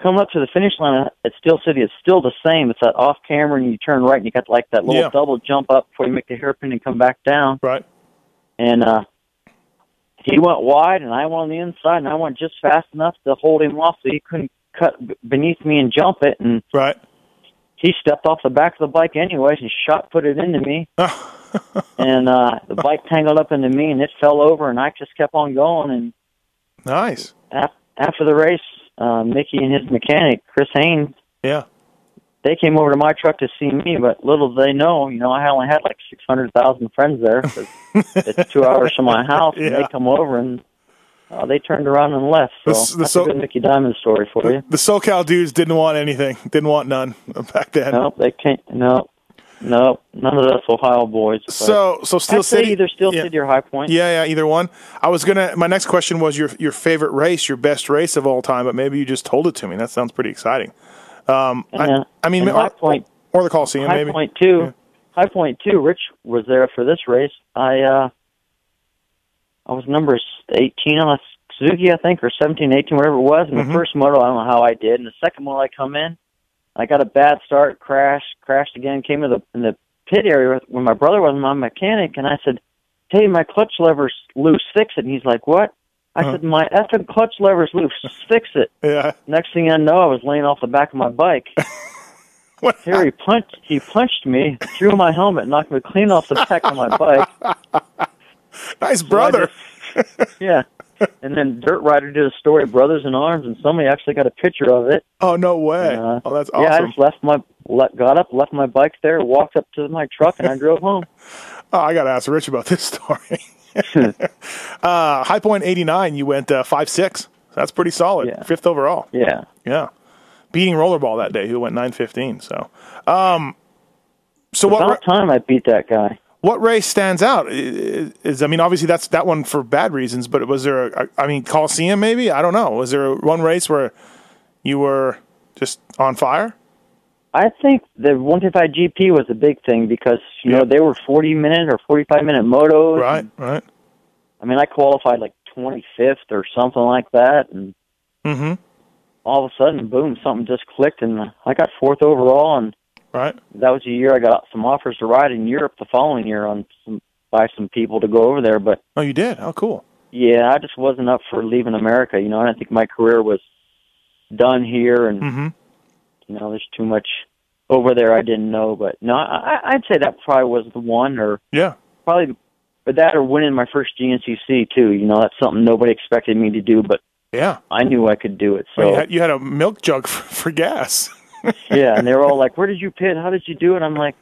come up to the finish line at Steel City. It's still the same. It's that off camera, and you turn right, and you got like that little Yeah. double jump up before you make the hairpin and come back down. Right. And uh, he went wide, and I went on the inside, and I went just fast enough to hold him off so he couldn't cut beneath me and jump it. And Right. He stepped off the back of the bike anyways and shot put it into me. and uh, the bike tangled up into me, and it fell over, and I just kept on going. And Nice. af- after the race, uh, Micky and his mechanic, Chris Haynes, Yeah. they came over to my truck to see me, but little did they know, you know, I only had like 600,000 friends there. 'cause it's two hours from my house, and they come over and uh, they turned around and left. So This- the that's so- a good Micky Dymond story for you. The SoCal dudes didn't want anything. Didn't want none back then. Nope, they can't. No, no, none of us Ohio boys. So so Steel City either Steel yeah. City or High Point. Yeah, yeah, either one. I was gonna. My next question was your your favorite race, your best race of all time, but maybe you just told it to me. That sounds pretty exciting. Um, I, Yeah. I mean, or, High Point, or the Coliseum, High maybe. Point two, High Point two. Rich was there for this race. I uh, I was number eighteen on a Suzuki, I think, or 17, 18, whatever it was. And Mhm. the first moto, I don't know how I did. And the second moto, I come in, I got a bad start, crashed, crashed again. Came to the in the pit area when my brother was my mechanic, and I said, "Hey, my clutch lever's loose. Fix it." And he's like, "What?" I Uh-huh. said, "My effing clutch lever's loose. Fix it." Yeah. Next thing I know, I was laying off the back of my bike. What? Here he punched. He punched me, threw my helmet, knocked me clean off the back of my bike. Nice brother. Yeah. And then Dirt Rider did a story, Brothers in Arms, and somebody actually got a picture of it. oh no way. Uh, oh, that's awesome. Yeah, I just left my let, got up, left my bike there, walked up to my truck, and I drove home. Oh, I got to ask Rich about this story. uh, High Point eighty nine. You went uh, five six. That's pretty solid. Yeah. Fifth overall. Yeah. Yeah. Beating Rollerball that day, who went nine fifteen. So, um, so what? About time I beat that guy. What race stands out? Is, I mean, obviously that's that one for bad reasons, but was there? A, I mean, Coliseum maybe? I don't know. Was there one race where you were just on fire? I think the 125 GP was a big thing because you know they were 40 minute or 45 minute motos. Right, right. I mean, I qualified like 25th or something like that, and Mm-hmm. all of a sudden, boom, something just clicked, and I got fourth overall, and Right. that was a year I got some offers to ride in Europe the following year on some by some people to go over there, but Oh, you did. Oh, cool. yeah, I just wasn't up for leaving America. You know, I didn't think my career was done here, and Mm-hmm. you know, there's too much over there I didn't know. But no, I, I'd say that probably was the one, or Yeah. probably, but that or winning my first GNCC too. You know, that's something nobody expected me to do, but Yeah. I knew I could do it. Well, So you, had, you had a milk jug for, for gas. Yeah, and they were all like, "Where did you pit? How did you do it?" I'm like.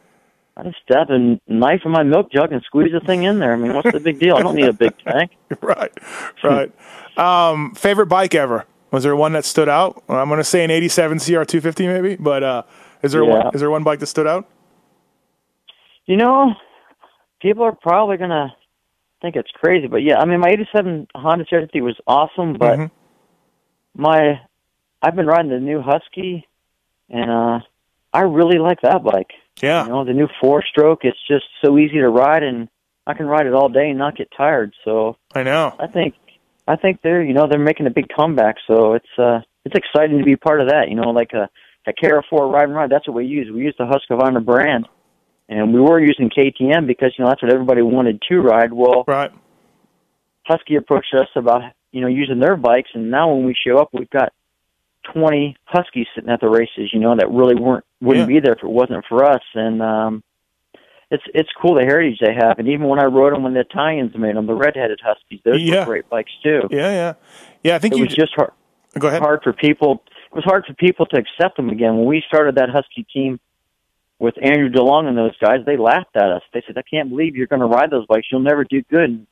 I just stab a knife in my milk jug and squeeze the thing in there. I mean, what's the big deal? I don't need a big tank. right. Right. um, favorite bike ever? Was there one that stood out? I'm going to say an 87 CR250 maybe, but uh, is there Yeah. one, is there one bike that stood out? You know, people are probably gonna think it's crazy, but yeah, I mean, my '87 Honda CR50 was awesome, but Mhm. my I've been riding the new Husky, and uh I really like that bike. Yeah. You know, the new four stroke. It's just so easy to ride, and I can ride it all day and not get tired. So I know. I think I think they're you know they're making a big comeback. So it's uh it's exciting to be part of that. You know, like a a KR4 ride and ride. That's what we use. We use the Husqvarna brand, and we were using KTM because you know that's what everybody wanted to ride. Well, Right. Husky approached us about you know using their bikes, and now when we show up, we've got twenty Huskies sitting at the races. You know that really weren't wouldn't Yeah. be there if it wasn't for us, and um, it's it's cool the heritage they have. And even when I rode them when the Italians made them, the red-headed Huskies, those Yeah. were great bikes too. Yeah, yeah. Yeah, I think It was just hard Go ahead. hard for people. It was hard for people to accept them again. When we started that Husky team with Andrew DeLong and those guys, they laughed at us. They said, "I can't believe you're going to ride those bikes. You'll never do good." And,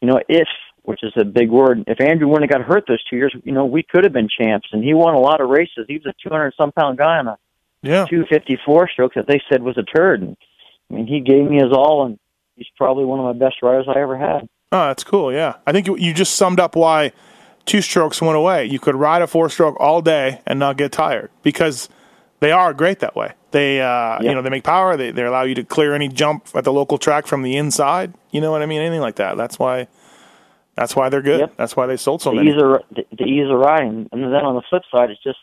you know, if which is a big word. If Andrew wouldn't have got hurt those two years, you know, we could have been champs. And he won a lot of races. He was a 200 some pound guy on a Yeah. 254 stroke that they said was a turd. And, I mean, he gave me his all, and he's probably one of my best riders I ever had. Oh, that's cool. Yeah, I think you, you just summed up why two strokes went away. You could ride a four stroke all day and not get tired because They are great that way. They, uh, you know, they make power. They, they allow you to clear any jump at the local track from the inside. You know what I mean? Anything like that. That's why. That's why they're good. Yep. That's why they sold so the many. ease of the, the ease of riding, and then on the flip side, it's just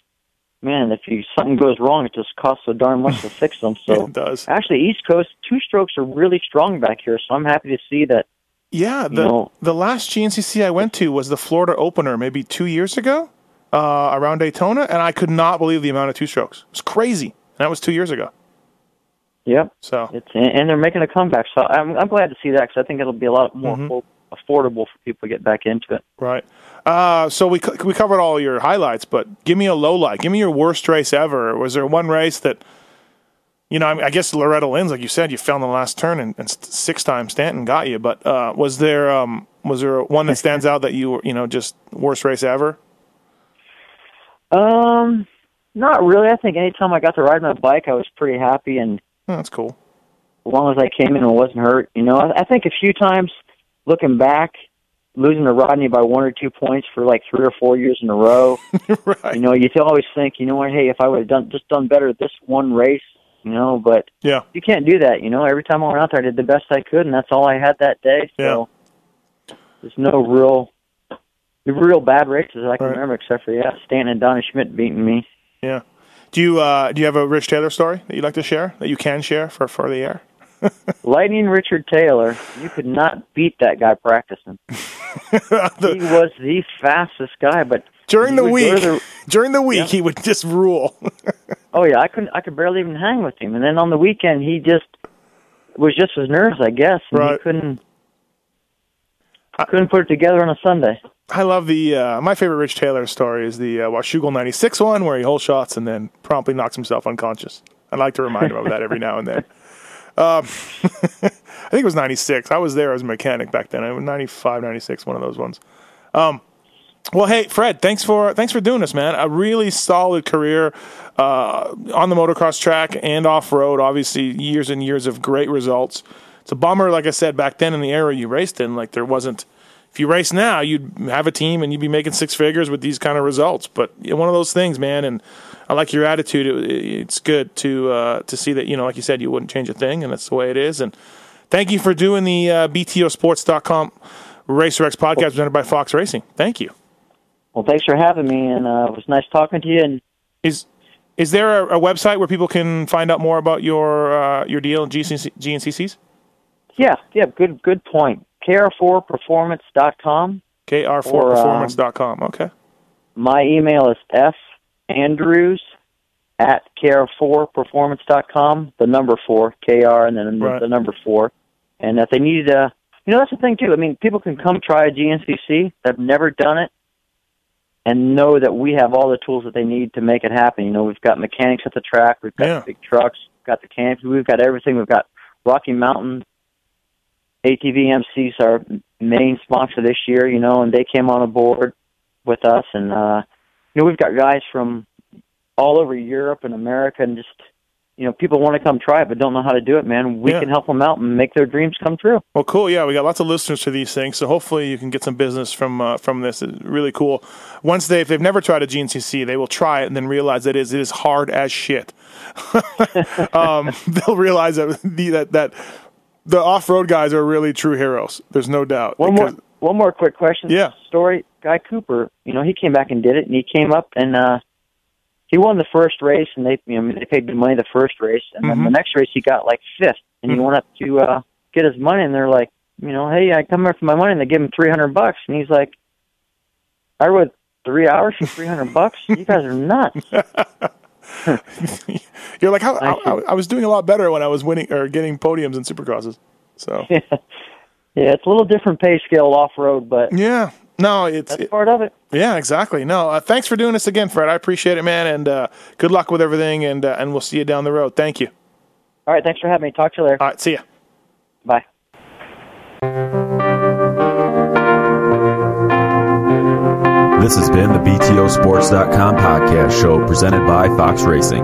man, if you something goes wrong, it just costs so darn much to fix them. So it does. actually, East Coast two strokes are really strong back here. So I'm happy to see that. Yeah, the know- the last GNCC I went to was the Florida Opener, maybe two years ago, uh, around Daytona, and I could not believe the amount of two strokes. It was crazy. And that was two years ago. Yep, So it's and they're making a comeback. So I'm I'm glad to see that because I think it'll be a lot more Mm-hmm. Affordable for people to get back into it. right. Uh, so we we covered all your highlights, but give me a low light. Give me your worst race ever. Was there one race that, you know, I, mean, I guess Loretta Lynn's, like you said, you fell in the last turn, and, and six times Stanton got you. But uh, was there um, was there one that stands out that you were, you know, just worst race ever? Um, not really. I think anytime I got to ride my bike, I was pretty happy, and Oh, that's cool. as long as I came in and wasn't hurt, you know, I, I think a few times looking back, losing to Rodney by one or two points for like three or four years in a row, right. you know, you always think, you know what, hey, if I would have done just done better at this one race, you know, but Yeah. you can't do that, you know. Every time I went out there, I did the best I could, and that's all I had that day. So there's no real, real bad races I can Right. remember, except for yeah, Stanton and Donny Schmit beating me. Yeah. Do you uh, do you have a Rich Taylor story that you'd like to share that you can share for for the air? Lightning Richard Taylor, you could not beat that guy practicing. he was the fastest guy, but During the week, the- during the week, Yeah. he would just rule. oh yeah, I couldn't, I could barely even hang with him. And then on the weekend, he just was just as nervous, I guess. And Right. He couldn't couldn't put it together on a Sunday. I love the uh, my favorite Rich Taylor story is the uh, Washougal '96 one where he holeshots and then promptly knocks himself unconscious. I like to remind him of that every now and then. Um, I think it was '96. I was there as a mechanic back then. It was '95, '96, one of those ones. Um, well, hey Fred, thanks for thanks for doing this, man. A really solid career uh, on the motocross track and off road. Obviously, years and years of great results. It's a bummer, like I said back then in the era you raced in, like there wasn't. If you race now, you'd have a team and you'd be making six figures with these kind of results. But one of those things, man. And I like your attitude. It, it's good to uh, to see that you know, like you said, you wouldn't change a thing, and that's the way it is. And thank you for doing the uh, BTOsports.com RacerX podcast presented by Fox Racing. Thank you. Well, thanks for having me, and uh, it was nice talking to you. And Is is there a, a website where people can find out more about your uh, your deal in GCC, GNCCs? yeah, yeah, good good point. KR4performance.com. KR4performance.com. Okay. My email is f andrews at kr4performance.com. The number four, kr, and then Right. the number four. And if they need, uh, you know, that's the thing too. I mean, people can come try a GNCC. They've never done it, and know that we have all the tools that they need to make it happen. You know, we've got mechanics at the track. We've got Yeah. big trucks. We've got the canopy. We've got everything. We've got Rocky Mountain. ATV MC's our main sponsor this year, you know, and they came on board with us, and uh, you know, we've got guys from all over Europe and America, and just you know, people want to come try it but don't know how to do it. Man, we Yeah. can help them out and make their dreams come true. Well, cool. Yeah, we got lots of listeners to these things, so hopefully you can get some business from uh, from this. It's really cool. Once they, if they've never tried a GNCC, they will try it and then realize that it is, it is hard as shit. um, they'll realize that the, that that the off road guys are really true heroes. There's no doubt. One Because- more, one more quick question. Yeah. Story. Guy Cooper, you know, he came back and did it, and he came up and uh, he won the first race, and they, you know, they paid good money the first race, and then Mm-hmm. the next race he got like fifth, and he went up to uh, get his money, and they're like, you know, hey, I come here for my money, and they give him three hundred bucks, and he's like, I rode three hours for three hundred bucks. You guys are nuts. You're like, how, I, I I, I was doing a lot better when I was winning or getting podiums in supercrosses. So yeah, it's a little different pay scale off road, but yeah, no, it's that's it- part of it. yeah, exactly. No, uh, thanks for doing this again, Fred. I appreciate it, man, and uh, good luck with everything, and uh, and we'll see you down the road. Thank you. All right, thanks for having me. Talk to you later. All right, see ya. Bye. This has been the BTOsports.com podcast show presented by Fox Racing.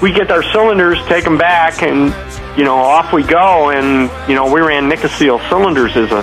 We get our cylinders, take them back, and you know off we go. And you know we ran Nikasil cylinders as a